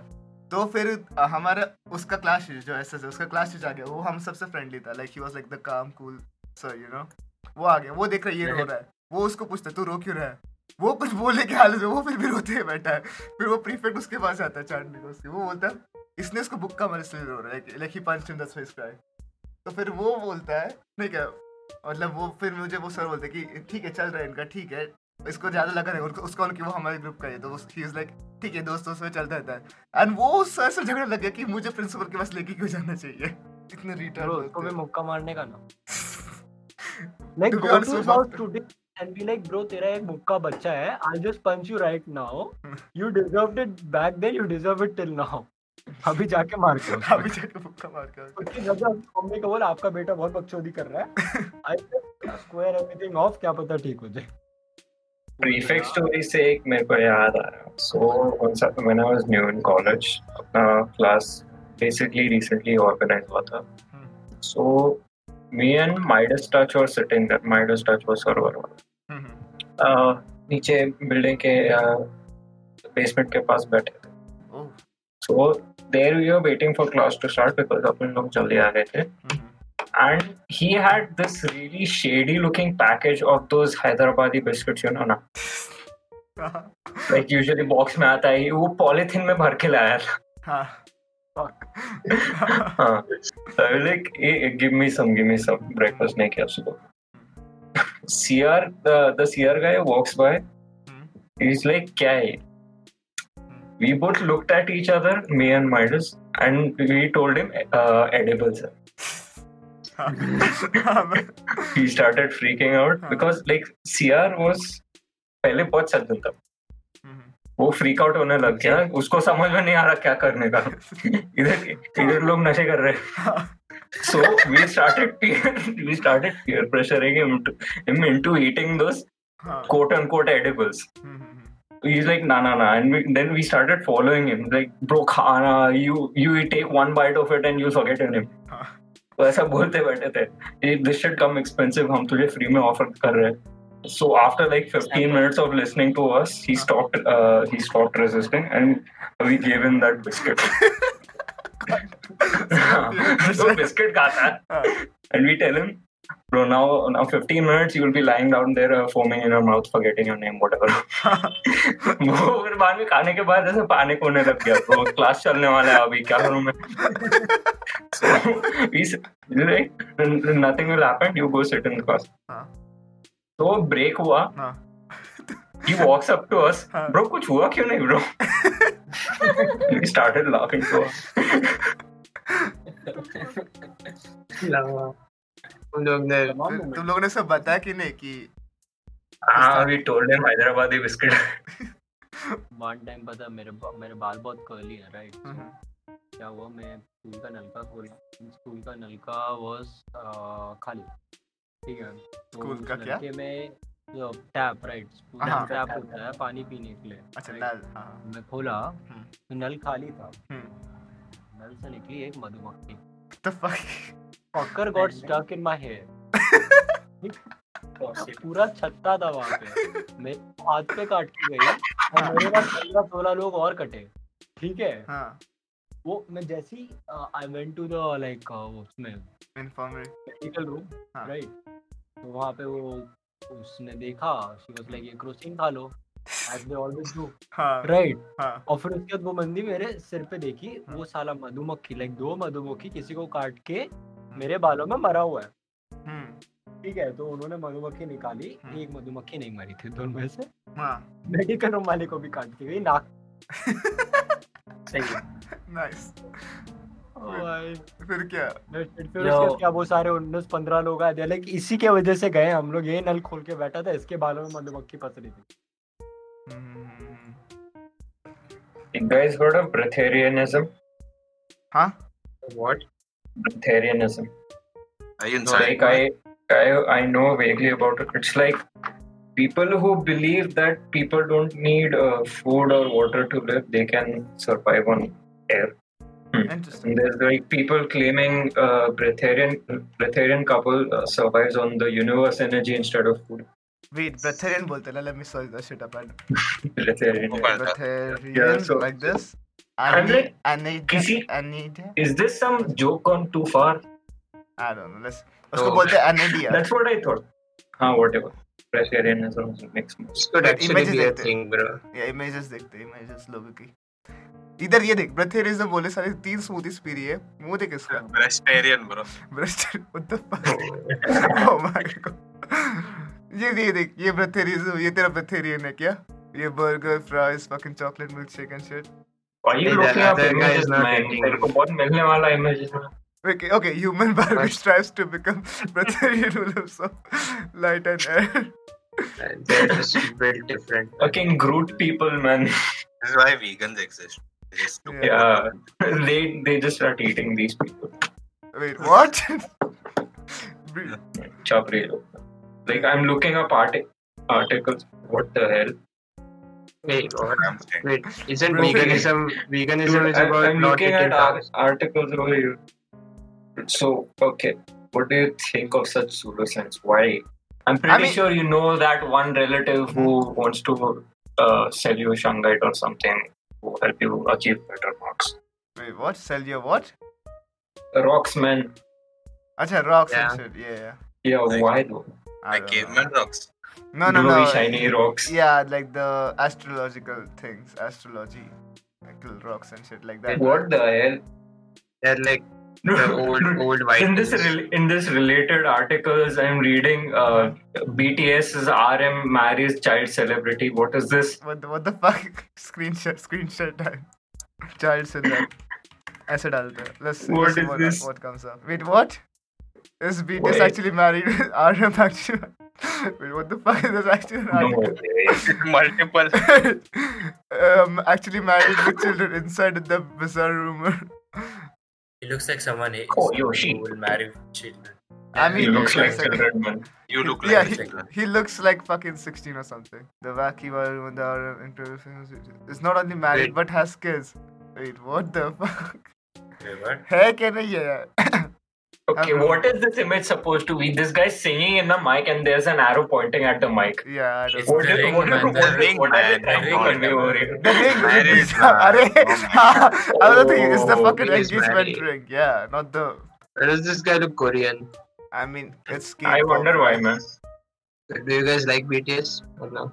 तो फिर हमारा उसका क्लास जो ऐसे से उसका क्लास आ गया वो हम सबसे फ्रेंडली था like he was like the calm cool sir you know वो आ गया वो देख रहा है ये रो रहा है वो उसको पूछता है तू रो क्यों रहा है? वो कुछ बोलने के हालत में वो फिर भी रोते हुए बैठा है फिर वो प्रीफेक्ट उसके पास आता है चाटने को उसके वो बोलता है इसने उसको बुक्का मारे इसलिए रो रहा है like he punch in the face cry तो फिर वो बोलता है नहीं क्या मतलब वो फिर मुझे वो सर बोलते हैं कि ठीक है चल रहा है इनका ठीक है इसको ज़्यादा लगा नहीं उसको उसको कि वो हमारे ग्रुप का है तो ही इज़ लाइक ठीक है दोस्त दोस्त में चलता रहता है. एंड वो सर से झगड़ने लग गया कि मुझे प्रिंसिपल के पास लेके क्यों जाना चाहिए? इतने रिटर्न उसको भी मुक्का मारने का ना। With his house you- today and be like bro तेरा एक मुक्का बच्चा है I'll just punch you right now. You deserved it back then you deserve it till now. अभी जाके मार के अभी जाके मुक्का मार के। उसकी जगह मम्मी को बोल आपका बेटा बहुत बकचोदी कर रहा है. आई स्क्वायर एवरीथिंग ऑफ़ क्या पता ठीक हो जाए. Prefect story से एक मेरे को याद आ रहा so once I- when I was new in college अपना class basically recently organized हुआ था so me and Midas Touch were sitting there Midas Touch was server वाला हम्म, हम्म। uh, नीचे बिल्डिंग के बेसमेंट के पास बैठे थे so there we were waiting for class to start because अपन लोग जल्दी आ गए थे हम्म, and he had this really shady looking package of those Hyderabadi biscuits you know हाँ, like usually box में आता है वो पॉलिथीन में भर के लाया था हाँ हाँ so I was like hey, give me some give me some breakfast नहीं किया सुबह CR the the CR guy walks by he's like क्या है we both looked at each other me and Midas and we told him uh, edibles है. हाँ, हाँ, मैं- he started freaking out because like CR was पहले बहुत सजल था। हम्म। वो फ्रीक आउट होने लग गया उसको समझ में नहीं आ रहा क्या करने का। इधर इधर लोग नशे कर रहे so we started we started peer pressuring him him into eating those quote and quote edibles He's like, nah, nah, nah. And we, then तो ऐसा बोलते बैठे थे दिस शुड कम एक्सपेंसिव हम तुझे फ्री में ऑफ़र कर रहे हैं so after like 15 minutes of listening to us he stopped uh, he stopped resisting and we gave him that biscuit so biscuit खाता हाँ, and we tell him bro now now 15 minutes you will be lying down there uh, foaming in your mouth forgetting your name whatever वो फिर बाद में खाने के बाद ऐसे पैनिक होने लग गया तो क्लास चलने वाला है अभी क्या करूँ मैं so we s- like nothing will happen you go sit in the class हाँ. तो ब्रेक हुआ हाँ. he walks up to us हाँ. bro कुछ हुआ क्यों नहीं bro we started laughing so हम लोग ने तुम लोगों ने सब बताया कि नहीं कि हाँ him Hyderabadi biscuit one time पता मेरे बा- मेरे बाल बहुत कर्ली है राइट क्या हुआ मैं स्कूल का नलका खोला स्कूल का नलका वाज खाली ठीक है तो स्कूल का क्या? नलके में जो टैप राइट स्कूल का। टैप होता है पानी पीने के लिए अच्छा? नल हाँ मैं खोला हम्म। तो नल खाली था हम्म। नल से निकली एक मधुमक्खी fucker got stuck in my hair पूरा छत्ता था वहाँ पे। मेरे हाथ पे काट के गई और मेरे पास पंद्रह सोलह लोग और कटे। ठीक है? हाँ। वो मैं जैसे ही I went to the like उसमें. मेडिकल रूम हाँ. राइट तो वहाँ पे वो उसने देखा। शी वाज लाइक ये क्रोसिन खा लो। एज दे ऑलवेज डू हाँ। राइट हाँ। और फिर उसके बाद वो बंदी मेरे सिर पे देखी वो साला मधुमक्खी लाइक दो मधुमक्खी किसी को काट के मेरे बालों में मरा हुआ है। हम्म। ठीक है तो उन्होंने मधुमक्खी निकाली हम्म। एक मधुमक्खी नहीं मरी थी दोनों में से। हाँ। मेडिकल रूम वाले को भी काट के गई नाक। सही है। नाइस फिर क्या? फिर फिर उसके क्या वो सारे उन्नीस पंद्रह लोग आए थे लाइक इसी के वजह से गए हम लोग ये नल खोल के बैठा था इसके बालों में मधुमक्खी फंस रही थी guys heard of breatharianism? हाँ। What? Breatharianism. Are you So, inside? like I, I, I know vaguely about it. It's like people who believe that people don't need uh, food or water to live; they can survive on air. interesting And there's like people claiming uh, breatharian breatharian couple uh, survives on the universe energy instead of food. wait breatharian bolte na let me search that shit up and Breatharian. Breatharian Yeah, so- like this इधर ये देख ब्रथेरियन बोले सारे तीन smoothie स्पीरी है। वो देख इसका। ये ये देख ये ब्रथेरियन ये तेरा ब्रथेरियन है क्या? ये burger fries fucking chocolate milk shake and shit are you Hey, looking that up other guy is images, not man? dating. तेरे को बहुत मिलने वाला images में. Okay, okay, human barbie strives to become breatharian who lives off light and air. And They're just built different. Fucking Groot people, man. This is why vegans exist. They just do Yeah. Yeah, they they just start eating these people. Wait, what? Bre- Chapri log. Like I'm looking up arti- articles. What the hell? Wait, what? I'm saying. Wait, isn't Bro, veganism veganism Dude, is I'm, about I'm not looking eating at articles over here. So okay, what do you think of such pseudoscience? Why? I'm pretty mean- sure you know that one relative who wants to uh, sell you shungite or something to help you achieve better marks. Wait, what? Sell your what? Rocks, man. Acha, rocks Yeah. and shit. Yeah, yeah. Yeah, Like- why though? I Like don't caveman rocks know. No, no, Glowy, no. shiny rocks. Yeah, like the astrological things, astrology, like little rocks and shit like that. What the hell? They're like the old old white in this things. rel- in this related articles i'm reading uh, bts's rm marries child celebrity what is this What the, what the fuck? Screenshot, screenshot time. Child in that. ऐसे डालते हैं. Let's see, What let's see is what, this? what comes up. Wait, what? Is BTS Wait. actually married with RM actually? Wait, what the fuck is that actually an article? No, multiple. um, actually married with children inside the bizarre rumor. It looks like someone oh, who will marry children. I mean, he looks, like, man. You look like yeah, he, he looks like fucking 16 or something. The wacky one they are introducing is not only married Wait. but has kids. Wait, what the fuck? Wait, what? Hey, can I, yeah okay I'm- what is this image supposed to be this guy singing in the mic and there's an arrow pointing at the mic Yeah, I don't It's know. what the is ring, what, is- the what, is- ring, what are they man, trying the ring. convey over here The ring, Married, is man. Arey, I don't think it's the Oh, fucking he is engagement ring. Yeah, not the. Why does this guy look Korean? I mean, it's. i K-pop, wonder why man Do you guys like BTS or no?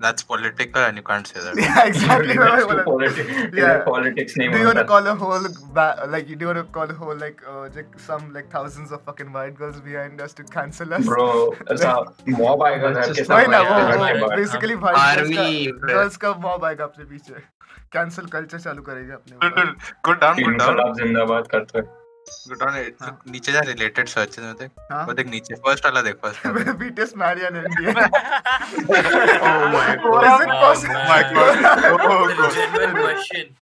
That's political and you can't say that. Yeah, exactly. what I Next to wanna- politics, Yeah. politics name Do you on want to that. call a whole ba- like? Do you want to call a whole like uh, like some like thousands of fucking white girls behind us to cancel us? bro ऐसा mob आएगा घर के वही साथ ना वो घर वो के बाहर। बेसिकली white girls का Army, bro. girls का mob आएगा अपने पीछे कैंसिल कल्चर चालू करेगा अपने Good, ऊपर good, good down, good down. इनकलाब जिंदाबाद करते हैं हाँ. नीचे जा रिलेटेड सर्च में देख हाँ वो देख नीचे फ़र्स्ट वाला देख फ़र्स्ट वाला BTS marry an Indian. Oh my Is god. it Oh, possible? man. my God. Oh, It's a God. genuine question.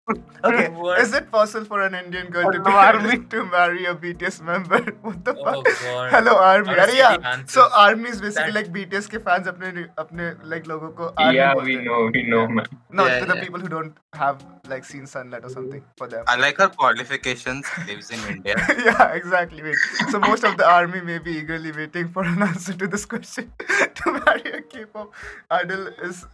Okay, What? is it possible for an Indian girl to, Hello, army. to marry a BTS member? What the Oh fuck? god. Hello army. Honestly, अरे यार, army is basically that- like BTS के fans अपने अपने like लोगों को army yeah बोलते we हैं. know we know man No, Yeah, to the yeah. people who don't have like seen sunlight or something for them. I like her qualifications. Lives in India. yeah, exactly. Wait. So most of the army may be eagerly waiting for an answer to this question. to marry a K-pop idol is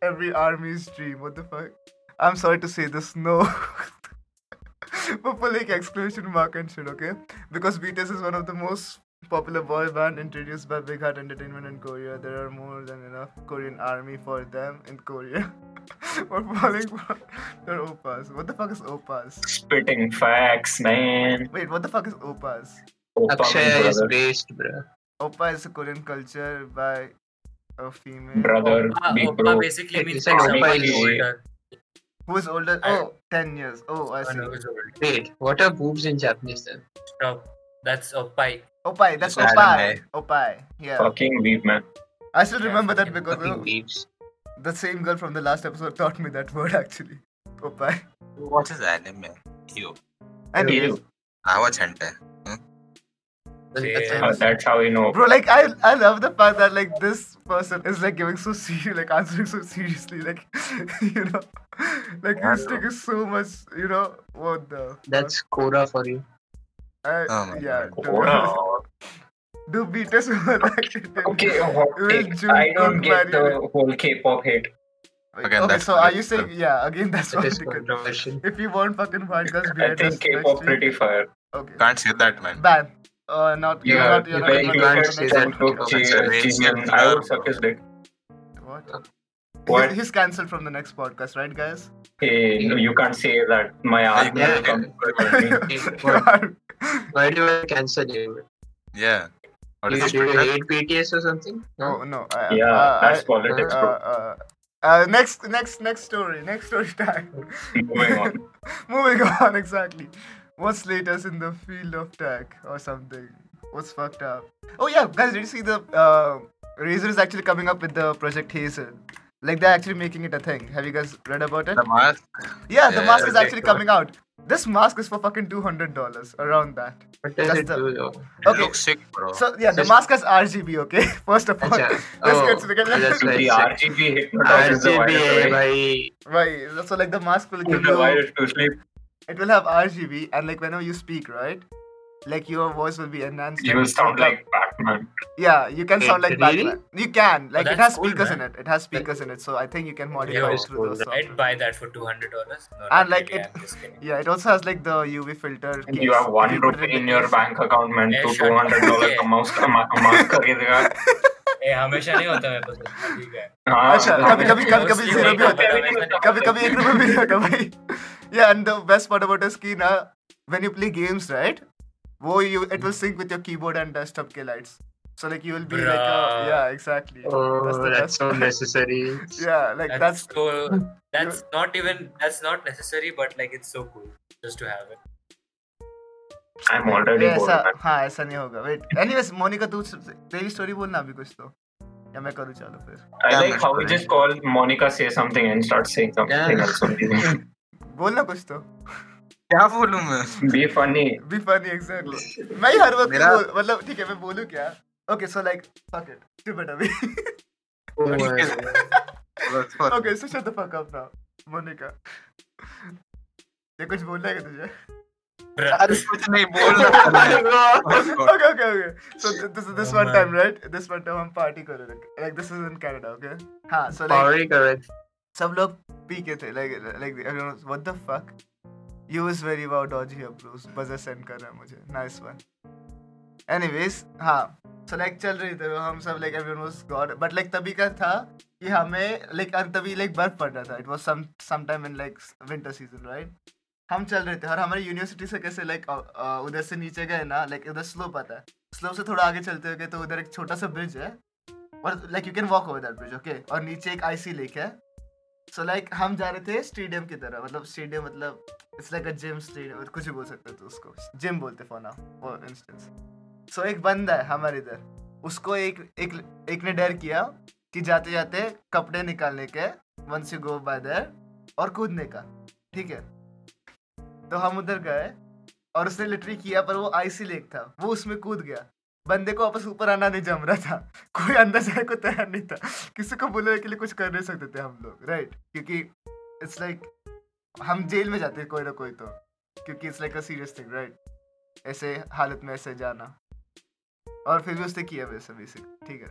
every army's dream. What the fuck? I'm sorry to say this. No. for like exclamation mark and shit, okay? Because BTS is one of the most popular boy band introduced by Big Heart Entertainment in Korea. There are more than enough Korean army for them in Korea. for falling for their opas. What the fuck is opas? Spitting facts, man. Wait, what the fuck is opas? Opa, Akshaya is based, bro. Opa is a Korean culture by a female Brother, Oppa, big Oppa bro. basically Hey, means you somebody Oppa who is- older. who is older. I- Oh, 10 years. Oh, I Oh, see. no, who's older. Wait, what are boobs in Japanese then? Stop. That's Oppai. Opai, that's It's Opai. anime. Opai. Yeah. Fucking weep, man. I still Yeah, remember that because Fucking oh, the same girl from the last episode taught me that word actually. Opai. Who watches anime? You. Anyways, You. I watch hentai. That's- Yeah. That's how we know. bro, like I, I love the fact that like this person is like giving so serious, like answering so seriously, like you know, like Yeah, he's taking so much, you know, what the. That's Korra for you. Uh, um, yeah. Wow. Do beat us Okay, okay. I don't get the whole K-pop hate. Again, okay, so are you saying yeah? Again, that's what the controversial. If you want fucking hard girls, I think K-pop pretty fire. Okay. Can't say that, man. Ban. Uh, not yeah. You're not, you're not, you can't say that. I would suck his dick. What? What? He's, he's cancelled from the next podcast, right, guys? Hey, no, you can't say that. My arm will come. Hey, what- Why do I cancel you? Yeah. What You, is do you it? hate BTS or something? oh no. I, Yeah, uh, that's I- politics, uh, bro. uh, uh, next, next, next story. Next story time. Moving on. Moving on. Exactly. What's latest in the field of tech or something? What's fucked up? Oh yeah, guys, did you see the uh, Razer is actually coming up with the Project Hazel? Like they're actually making it a thing. Have you guys read about it? The mask? Yeah, the Yeah, mask is actually coming out. This mask is for fucking two hundred dollars, around that. What does That's it the- do though? It Okay. looks sick, bro. So yeah, the mask has RGB. Okay, first of all, Acha. let's Oh, get to that's the like RGB hypnotizes RGB virus away. by right. So like the mask will give you, virus to sleep. it will have RGB, and like whenever you speak, right, like your voice will be enhanced. You will sound come- like Batman. Yeah, you can Wait, sound like really? Batman. You can. Like it that's has cool, speakers man. in it. It has speakers in it, so I think you can modify Yo, it it's through cool, those right? software. I'd buy that for two hundred dollars. No, And not like really, it- I'm just kidding. Yeah, it also has like the UV filter. And case. you have If one you put it rupee the in your case- bank account, man. Eh, तो shut two hundred dollars up. का mouse का ma- mask खरीदेगा. ए, हमेशा नहीं होता मेरे पास हाँ, ठीक है हाँ, अच्छा कभी कभी कभी कभी Mostly जीरो भी नहीं होता है होता है। कभी कभी एक रुपए भी नहीं होता भाई yeah and the best part about is कि ना when you play games right वो you it will sync with your keyboard and desktop के lights so like you will be like a, Bruh. yeah exactly oh, that's the that's best so part. necessary. yeah like that's that's so that's not even that's not necessary but like it's so cool just to have it I'm already ये bored, ऐसा. हाँ ऐसा नहीं होगा wait anyways Monika तू तेरी story बोलना अभी कुछ तो या मैं करूँ चलो फिर I Yeah, like man, how we sorry. just call Monica say something and start saying something Yeah. else only. बोलना कुछ तो क्या बोलूँ मैं? Be funny be funny exactly मैं हर वक्त मतलब ठीक है मैं बोलूँ क्या? Okay so like fuck it to better be okay so shut the fuck up now Monica ये कुछ बोलना है तुझे? अरे कुछ नहीं बोल okay okay okay so this is this one time right this one time हम पार्टी कर रहे हैं like this is in Canada okay हाँ सो लाइक पार्टी कर रहे सब लोग पी के थे like like what the fuck use very wow dodgy here bros buzzer send कर रहा है मुझे. Nice one. Anyways हाँ. So, like, चल रही थे, हम सब, like, everyone was god but, like, तभी का था कि हमें और तभी, like, बर्फ़ पड़ रहा था. It was some, sometime in, like, winter season, right? हम चल रहे थे और हमारे यूनिवर्सिटी से कैसे लाइक उधर से नीचे गए ना लाइक उधर स्लोप आता है. स्लोप से थोड़ा आगे चलते हुए गए तो उधर एक छोटा सा ब्रिज है. और like you can walk over that bridge okay और नीचे एक आईसी लेक है. सो लाइक हम जा रहे थे स्टेडियम की तरह मतलब स्टेडियम मतलब it's like a gym stadium कुछ भी बोल सकते हो तो उसको। जिम बोलते for now for instance so एक बंदा है हमारे इधर, उसको एक एक एक ने डर किया कि जाते जाते कपड़े निकालने के once you go by there और कूदने का, ठीक है? तो हम उधर गए, और उसने लिटरी किया, पर वो आईसी लेक था, वो उसमें कूद गया। बंदे को वापस ऊपर आना नहीं जम रहा था। कोई अंदर जाने को तैयार नहीं था। किसी को बोलने के लिए कुछ कर नहीं सकते थे हम लोग राइट क्योंकि इट्स लाइक like, हम जेल में जाते कोई ना कोई तो। क्योंकि it's like a serious thing right ऐसे हालत में ऐसे जाना। और फिर भी उसने किया वैसे बेसिक ठीक है।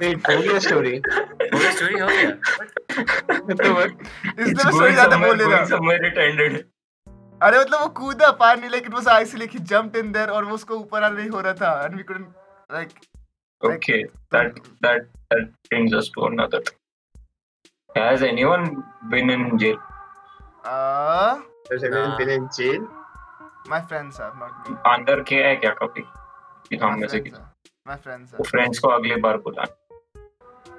Wait, tell me a story. पूरी स्टोरी हो गया। इसलिए It's मैं going सो ज़्यादा बोले रहा ended. अरे मतलब वो कूदा पानी लेकिन वो आइसली ही जंप्ड इन देयर और वो उसको ऊपर आना नहीं हो रहा था and we couldn't like Okay, that that that brings us to another. Has anyone been in jail? uh Has anyone been in jail? my friends have not me. अंदर किया है क्या कभी? कि हम में से किसी have my friends वो have फ्रेंड्स को अगली बार बुला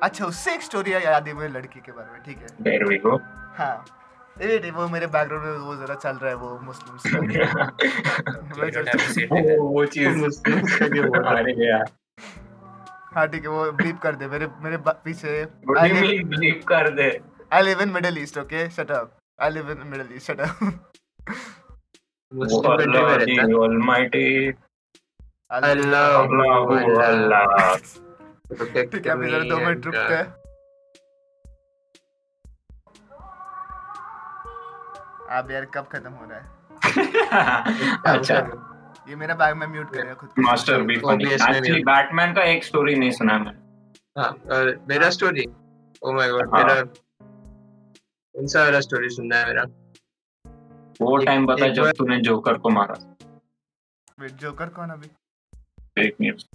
अच्छा उससे एक स्टोरी याद है मुझे लड़की के बारे में ठीक है? देयर वी गो हाँ। ए वो मेरे बैकग्राउंड में वो जरा चल रहा है मुस्लिम हाँ, ठीक है वो ब्लीप कर दे मेरे मेरे पीछे। कर दे? I live in Middle East okay shut I live in Middle East shut अल्लाह अल्लाह अल्लाह ठीक है दो मिनट रुकते हैं। अब यार कब खत्म हो रहा है? अच्छा। ये मेरा बैग में म्यूट करेगा खुद मास्टर भी फनी एक्चुअली बैटमैन का एक स्टोरी नहीं सुना मैंने। हाँ मेरा स्टोरी ओ माय गॉड हाँ। मेरा कौन सा वाला स्टोरी सुनना है मेरा? वो टाइम बता जब तूने जोकर को मारा। वेट जोकर कौन अभी? फेक न्यूज़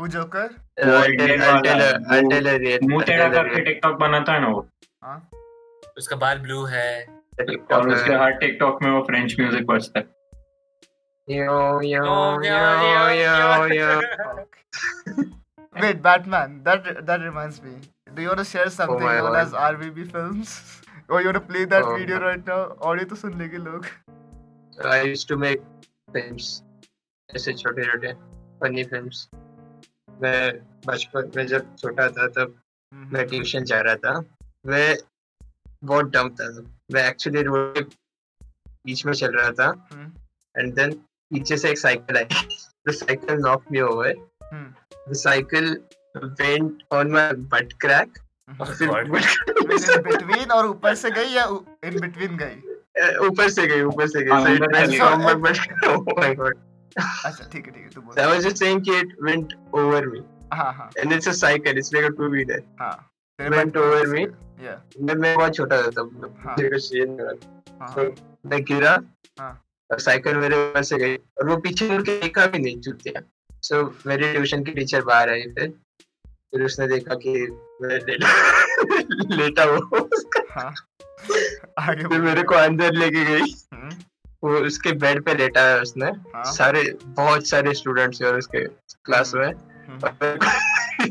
हु जोकर वो I'll वो a real- मुँह टेढ़ा करके टिकटॉक बनाता है ना वो। उसका बाल ब्लू है। लोग बचपन में जब छोटा था तब मैं ट्यूशन जा रहा था। मैं बहुत डम था मैं एक्चुअली रोड के बीच में चल रहा था। एंड देन पीछे से एक cycle I. The cycle knock me over. The cycle went on my butt crack between और ऊपर से गई या in between गई? ऊपर से गई ऊपर से हाँ, गई। गई। my butt oh अच्छा ठीक है ठीक है तू बोल. I was just saying कि it went over me. हाँ हाँ। And it's a cycle. It's like a two wheeler हाँ. Went over me. Yeah. मैं बहुत छोटा था तब। मुझे मैं गिरा हाँ। और साइकिल मेरे ऊपर से गई और वो पीछे मुड़ के देखा भी नहीं जूतिया सो मेरे ट्यूशन की टीचर बाहर आई फिर फिर उसने देखा कि मैं लेटा हुआ हूँ। हाँ. आगे फिर मेरे को अंदर लेके गई हम्म, वो उसके बेड पे लेटा है उसने हाँ. सारे बहुत सारे स्टूडेंट्स और उसके क्लास में हम्म.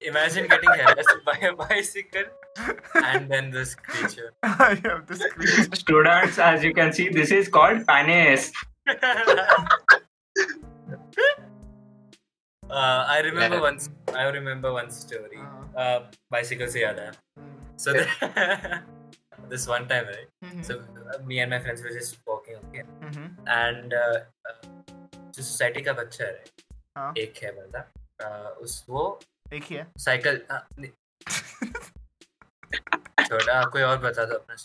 imagine getting harassed by a bicycle and then this creature. I have this screen. Students as you can see this is called panis uh, I remember Yeah. once. I remember one story. Uh-huh. Uh, bicycle से याद आया. So this one time, right? Mhm. So uh, me and my friends were just walking, okay, Mhm. and uh, uh, जो society का बच्चा है, हाँ. एक है बंदा, uh, उस वो एक ही है. साइकिल uh, नहीं- छोड़ा कोई और बता दो अपना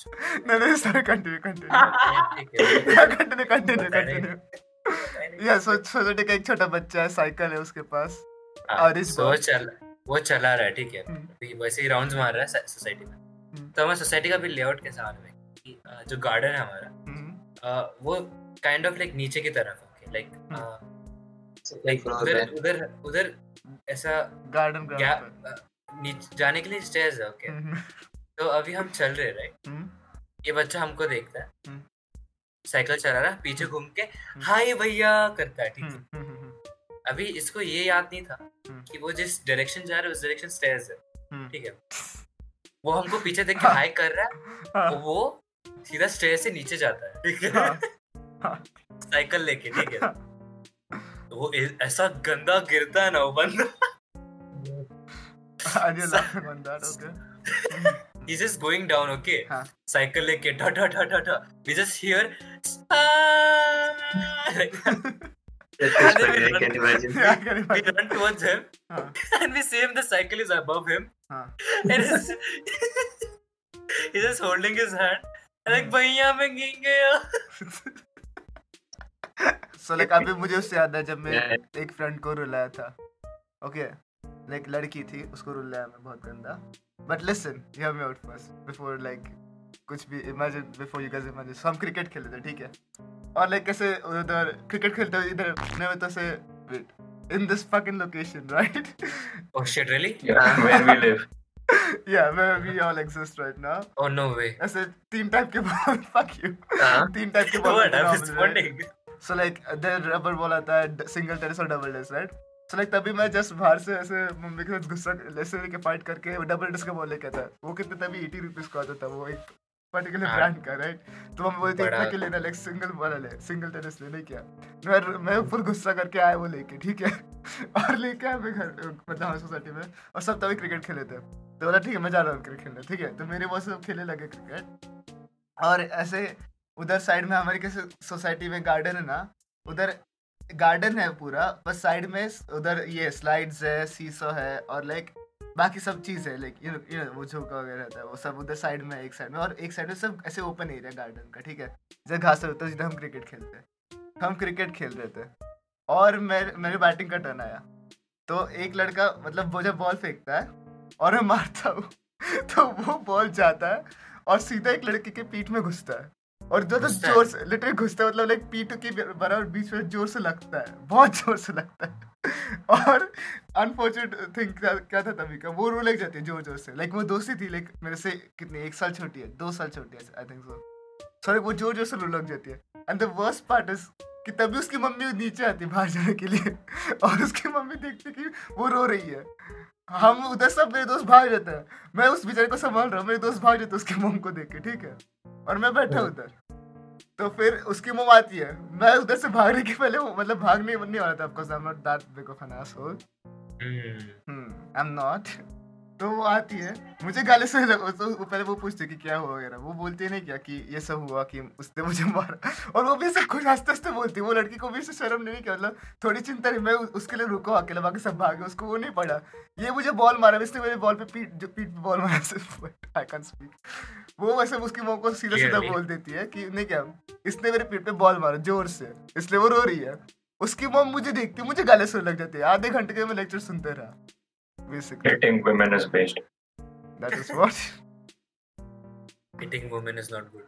नहीं नहीं sir continue continue. Continue continue continue. या सो सोसाइटी का एक छोटा बच्चा है साइकिल है उसके पास. हाँ, और इस वो चल वो चला रहा है ठीक है हम्म. अभी वैसे ही राउंड्स मार रहा है सोसाइटी में हम्म. तो हमारे सोसाइटी का भी लेआउट कैसा हाल में कि, अ, जो गार्डन है हमारा हम्म, वो काइंड ऑफ़ लाइक नीचे की तरफ़ है लाइक लाइक उधर उधर उधर ऐसा गार्डन नीचे जाने के लिए स्टेयर्स है ओके हम्म, तो अभी हम चल रहे राइट हम्म, ये बच्चा हमको देखता है। हम्म. साइकिल चला रहा पीछे घूम के हाय भैया करता है ठीक है। हम्म, हम्म, हम्म, अभी इसको ये याद नहीं था हम्म. कि वो जिस डायरेक्शन जा रहा है उस डायरेक्शन स्टेयर्स है हम्म. ठीक है। वो हमको पीछे देख के हाय कर रहा है हाँ, तो वो सीधा स्टेयर से नीचे जाता है ठीक है। हाँ, हाँ. साइकिल लेके ठीक है। वो ऐसा गंदा गिरता है ना वो बंदा। गोइंग डाउन ओके साइकिल लेके ढ ढ ढ ढ ढ। वी हियर भैया मैं गिंग गया so like अभी मुझे उससे याद है जब मैं Yeah. एक फ्रेंड को रुलाया था। ओके लाइक लड़की थी उसको रुलाया मैं बहुत गंदा। But listen hear me out first before like कुछ भी imagine before you guys imagine हम क्रिकेट खेल रहे थे ठीक है? और लाइक कैसे उधर क्रिकेट खेलते हुए इधर मैं तो से wait in this fucking location right oh shit really? Yeah, where we live. Yeah where we all exist right now oh no way. ऐसे तीन टाइप के बॉल फक यू हाँ. तीन टाइप के ball what? I'm responding. So like there rubber ball आता है single tennis और double tennis right so like तभी मैं जस्ट बाहर से ऐसे मम्मी के साथ गुस्सा ऐसे लेके फाइट करके डबल टेनिस का बॉल लेके आता वो कितने तभी 80 रुपीस का आता था वो एक पर्टिकुलर हाँ। ब्रांड का राइट तो मम्मी बोलती इतना के लेना लाइक सिंगल बॉल ले सिंगल टेनिस लेने क्या? मैं मैं फुल गुस्सा करके आया वो लेके ठीक है? और लेके आया मैं घर मतलब हमारी सोसाइटी में और सब तभी क्रिकेट खेले थे। तो बोला ठीक है मैं जा रहा हूँ क्रिकेट खेलने ठीक है? तो मेरे वो सब खेलने लगे क्रिकेट और ऐसे उधर साइड में हमारी सोसाइटी में गार्डन है ना, उधर गार्डन है पूरा, बस साइड में उधर ये स्लाइड्स है, सीसो है और लाइक बाकी सब चीज़ है लाइक यू नो वो झोंका वगैरह रहता है, वो सब उधर साइड में, एक साइड में और एक साइड में सब ऐसे ओपन एरिया गार्डन का, ठीक है? जब घास होता है जिधर हम क्रिकेट खेलते हैं, हम क्रिकेट खेल रहे थे और मेरे मेरे बैटिंग का टर्न आया। तो एक लड़का मतलब वो जब बॉल फेंकता है और मैं मारता हूँ तो वो बॉल जाता है और सीधा एक लड़के के पीठ में घुसता है। और जो तो ज़ोर से लिटरली घुसता है मतलब लाइक पीठ के बराबर बीच में ज़ोर से लगता है बहुत ज़ोर से लगता है। और अनफॉर्चुनेट थिंग क्या, क्या था तभी का वो रो लग जाती है ज़ोर ज़ोर से। लाइक वो दोस्ती थी लाइक मेरे से कितनी एक साल छोटी है दो साल छोटी है आई थिंक सो सॉरी वो ज़ोर ज़ोर से रो लग जाती है। And the worst part is कि तभी उसकी मम्मी नीचे आती है बाहर जाने के लिए। और उसकी मम्मी देखती कि वो रो रही है। हम उधर सब मेरे दोस्त भाग जाते हैं। मैं उस बेचारे को संभाल रहा हूँ मेरे दोस्त भाग जाते उसके मोम को देख के ठीक है? और मैं बैठा उधर। तो फिर उसकी मोम आती है। मैं उधर से भागने के पहले मतलब भागने नहीं वाला था आपको I am not that big of an asshole. I am not तो वो आती है। मुझे गाली से लग, तो वो पहले वो पूछते कि क्या हुआ वगैरह। वो बोलती नहीं क्या कि ये सब हुआ कि उसने मुझे मारा। और वो भी ऐसे खुद हँसते हँसते बोलती है। वो लड़की को भी ऐसे शर्म नहीं किया मतलब थोड़ी चिंता नहीं। मैं उसके लिए रुको अकेला बाकी सब भागे उसको वो नहीं पड़ा ये मुझे बॉल मारा इसने मेरे बॉल पे पीठ जो पीठ पे बॉल मारा आई कैन स्पीक वो वैसे उसकी मॉम को सीधा सीधा बोल देती है कि नहीं क्या इसने मेरे पीठ पे बॉल मारा ज़ोर से। इसलिए वो रो रही है। उसकी मॉम मुझे देखती मुझे गाले सुन लग जाती है। आधे घंटे के मैं लेक्चर सुनते रहा। Basically Hitting women is based. That is what Hitting women is not good.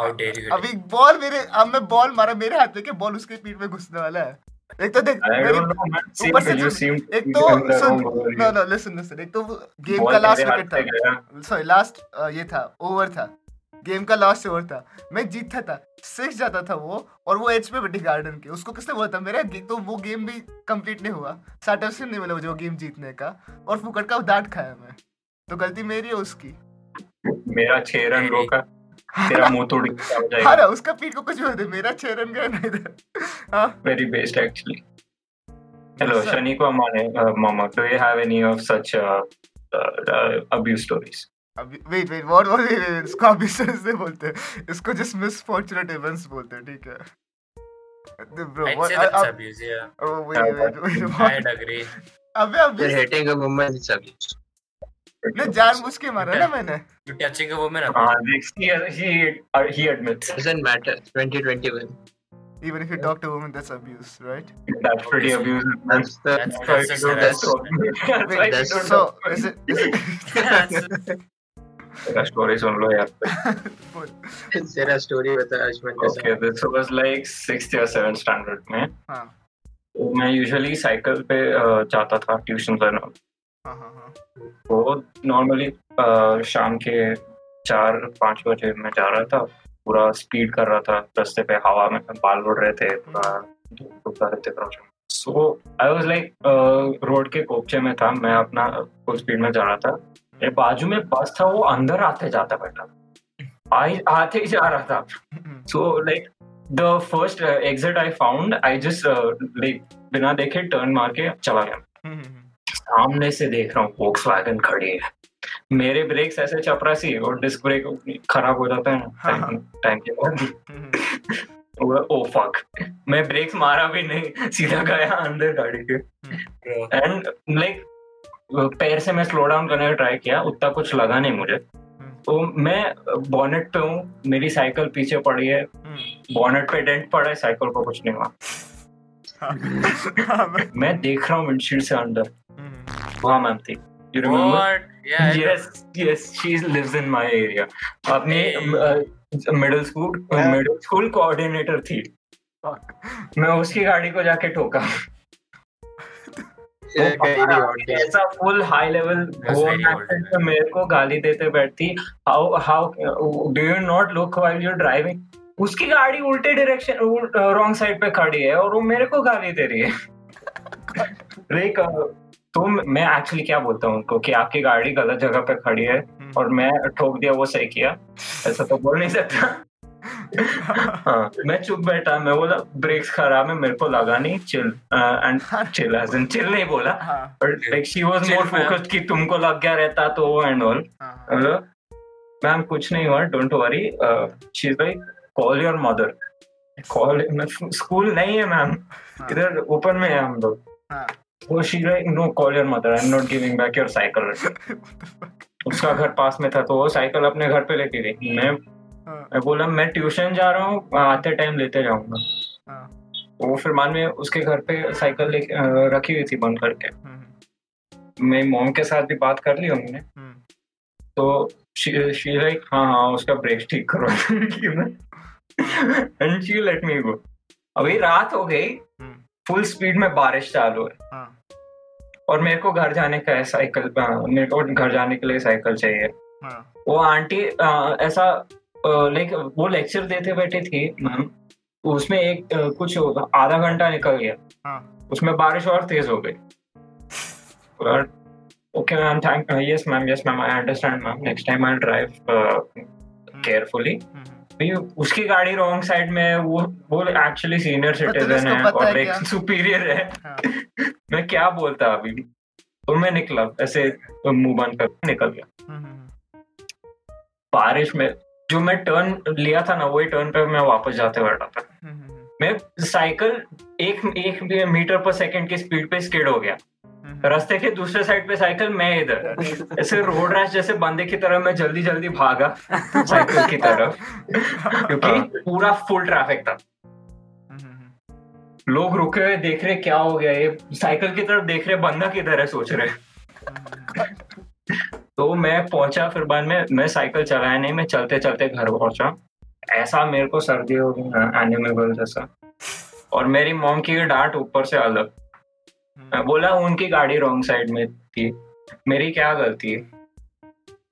How dare you? अभी बॉल मेरे अब मैं बॉल मारा मेरे हाथ में के बॉल उसके पीठ में घुसने वाला है? एक तो देख ऊपर से सुन- एक to तो नो. नो लिसन लिसन एक तो गेम का लास्ट विकेट था। सॉरी लास्ट ये था ओवर था। गेम का लास्ट ओवर था। मैं जीतता था। सिक्स जाता था वो और वो एज पे बैठी गार्डन के उसको किसने बोला था मेरा? तो वो गेम भी कंप्लीट नहीं हुआ। सैटिस्फैक्शन नहीं मिला मुझे वो गेम जीतने का और फुकट का डांट खाया मैं। तो गलती मेरी है उसकी। मेरा छह रन रोका तेरा मुँह तोड़ के हो हाँ जाएगा? ना उसका पीठ को कुछ भी होते मेरा छह रन गया नहीं इधर। हाँ। Very based actually hello Sir. shaniqua mane uh, mama do you have any of such uh, uh, uh, abuse अभी wait wait what what wait wait इसको अभी से नहीं बोलते इसको जस्ट मिसफॉर्चूनेट इवेंट्स बोलते हैं ठीक है bro I'd what say that's abuse, yeah. Oh wait wait wait I'd agree. अबे अभी You're hitting a woman, it's abuse. ने जानबूझ के मारा ना मैंने touching a woman? uh, this, he, he, uh, he admits Doesn't 2021. even if you talk to a woman that's abuse right that's pretty abusive That's the That's, That's that's talk. That's why we that's don't so is it is it तेरा story सुन लो यार तेरा story बता का okay this was like sixth or seventh standard में हाँ मैं usually cycle पे uh, जाता था ट्यूशन लेना हाँ हाँ हाँ तो नॉर्मली शाम के चार पाँच बजे मैं जा रहा था। पूरा स्पीड कर रहा था। रास्ते पे हवा में बाल उड़ रहे थे पूरा उड़ रहे थे so I was like road के कोपचे में था। मैं अपना फुल स्पीड में जा रहा था। मेरे बाजू में बस था वो अंदर आते जाता बैठा आई आते ही जा रहा था so like the first exit I found I just like बिना देखे टर्न मार के चला गया. सामने से देख रहा हूँ वोक्स वैगन खड़ी है. मेरे ब्रेक्स ऐसे चपरासी और डिस्क ब्रेक खराब हो जाता है टाइम टाइम के बाद. ओ फक मैं ब्रेक्स मारा भी नहीं सीधा गया अंदर गाड़ी के. एंड लाइक पैर से मैं स्लो डाउन करने का ट्राई किया उतना कुछ लगा नहीं मुझे। तो मैं बॉनेट पे हूँ मेरी साइकिल पीछे पड़ी है। बॉनेट पे डेंट पड़ा है साइकिल को कुछ नहीं हुआ। मैं- देख रहा हूँ विंडशील्ड से अंदर। वहाँ मैम थी you remember yes yes she lives in my area. अपनी middle school middle school coordinator थी। मैं उसकी गाड़ी को जाके ठोका। ऐसा फुल हाई लेवल. मेरे को गाली देते बैठती how how do you not look while you driving उसकी गाड़ी उल्टे डायरेक्शन रॉन्ग साइड पे खड़ी है और वो मेरे को गाली दे रही है। लाइक तो मैं एक्चुअली क्या बोलता हूँ उनको कि आपकी गाड़ी गलत जगह पे खड़ी है हम्म। और मैं ठोक दिया वो सही किया। ऐसा तो बोल नहीं सकता। हाँ मैं चुप बैठा मैं बोला ब्रेक्स खराब है मेरे को लगा नहीं chill and chill as in chill नहीं बोला but like she was more focused कि तुमको लग गया रहता तो एंड ऑल मैम कुछ नहीं हुआ don't worry she is like call your mother call school नहीं है मैम हाँ, इधर ओपन में है हम लोग। हाँ। वो she like no call your mother I am not giving back your cycle उसका घर पास में था तो वो साइकिल अपने घर पे लेके गई। मैं मैं बोला मैं ट्यूशन जा रहा हूँ आते टाइम लेते जाऊँगा। हाँ, वो फिर बाद में उसके घर पे साइकिल रखी हुई थी बंद करके। हम्म, मैं मॉम के साथ भी बात कर ली हमने। हम्म, तो शी लाइक हाँ हाँ उसका ब्रेक ठीक करो and she let me go अभी रात हो गई। हम्म, फुल स्पीड में बारिश चालू है। हाँ, और मेरे को घर जाने का है साइकिल मेरे को घर जाने के लिए साइकिल चाहिए। हाँ, वो आंटी ऐसा लाइक वो लेक्चर देते बैठे थी मैम उसमें एक कुछ आधा घंटा निकल गया। हाँ। उसमें बारिश और तेज हो गई। Okay ma'am thank yes ma'am yes ma'am I understand ma'am next time I drive carefully hmm, उसकी गाड़ी रॉन्ग साइड में है वो वो एक्चुअली सीनियर सिटीजन है और एक सुपीरियर है। हाँ, मैं क्या बोलता अभी? तो मैं निकला ऐसे मुँह बंद कर निकल गया। हम्म, हम्म, बारिश में जो मैं टर्न लिया था ना वही टर्न पे मैं वापस जाते बैठा था। हम्म, हम्म, मैं साइकिल एक एक मीटर पर सेकंड की स्पीड पे स्किड हो गया। हम्म, रास्ते के दूसरे साइड पे साइकिल मैं इधर। ऐसे रोड रैश जैसे बंदे की तरह मैं जल्दी जल्दी भागा साइकिल की तरफ़। क्योंकि पूरा फुल ट्रैफ़िक था। हम्म, हम्म, लोग रुके हुए देख रहे क्या हो गया ये साइकिल की तरफ़ देख रहे बंदा किधर है सोच रहे। हम्म, तो मैं पहुँचा फिर बाद में मैं साइकिल चलाया नहीं मैं चलते चलते घर पहुँचा। ऐसा मेरे को सर्दी हो गई ना एनिमेबल जैसा। और मेरी मॉम की डांट ऊपर से अलग। मैं बोला उनकी गाड़ी रॉन्ग साइड में थी। मेरी क्या गलती है?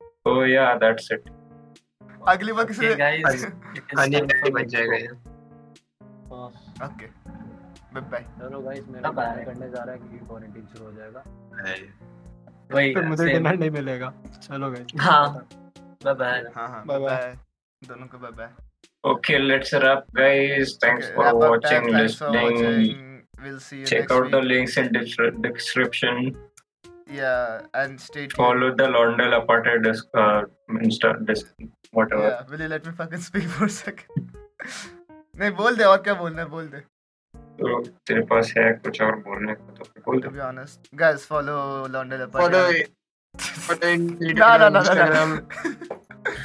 तो या दैट्स इट अगली बार किसी to जाएगा. ओके बाय बाय चलो गाइस मेरा. करने जा रहा है क्योंकि क्वारंटाइन शुरू हो जाएगा। वही फिर मुझे डिनर नहीं मिलेगा चलो गाइस हाँ बाय बाय हाँ हाँ Bye-bye. बाय दोनों को bye bye Okay, let's wrap, guys. Thanks Okay, for wrap up watching, time. Thanks for listening. watching. We'll see you Check out week. the links in the description. Yeah, and stay tuned. Follow the Londell Apartheid disc, uh, Insta, disc, whatever. Yeah, will you let me fucking speak for a second? नहीं बोल दे और क्या बोलना है बोल दे तो तेरे पास है कुछ और बोलने को तो बोल to they be honest guys follow London follow follow in no no no no, Instagram. no.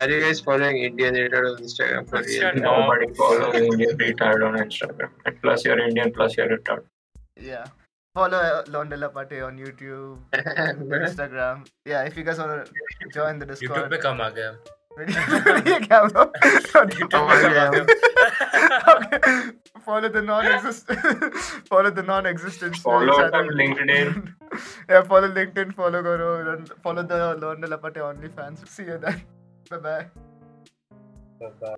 Are you guys following Indian Editor on Instagram for real? Shut up. Nobody follow Indian retard on Instagram. And plus you're Indian, plus you're retard. yeah follow uh, London Lapate on YouTube Instagram yeah if you guys want to join the YouTube Discord पे कम आ गया ये क्या bro YouTube पे कम आ गया okay. follow the non-existent follow the non-existent Follow channel. on LinkedIn. yeah follow linkedin follow goro and follow the London Lapate OnlyFans see you then bye bye Bye-bye.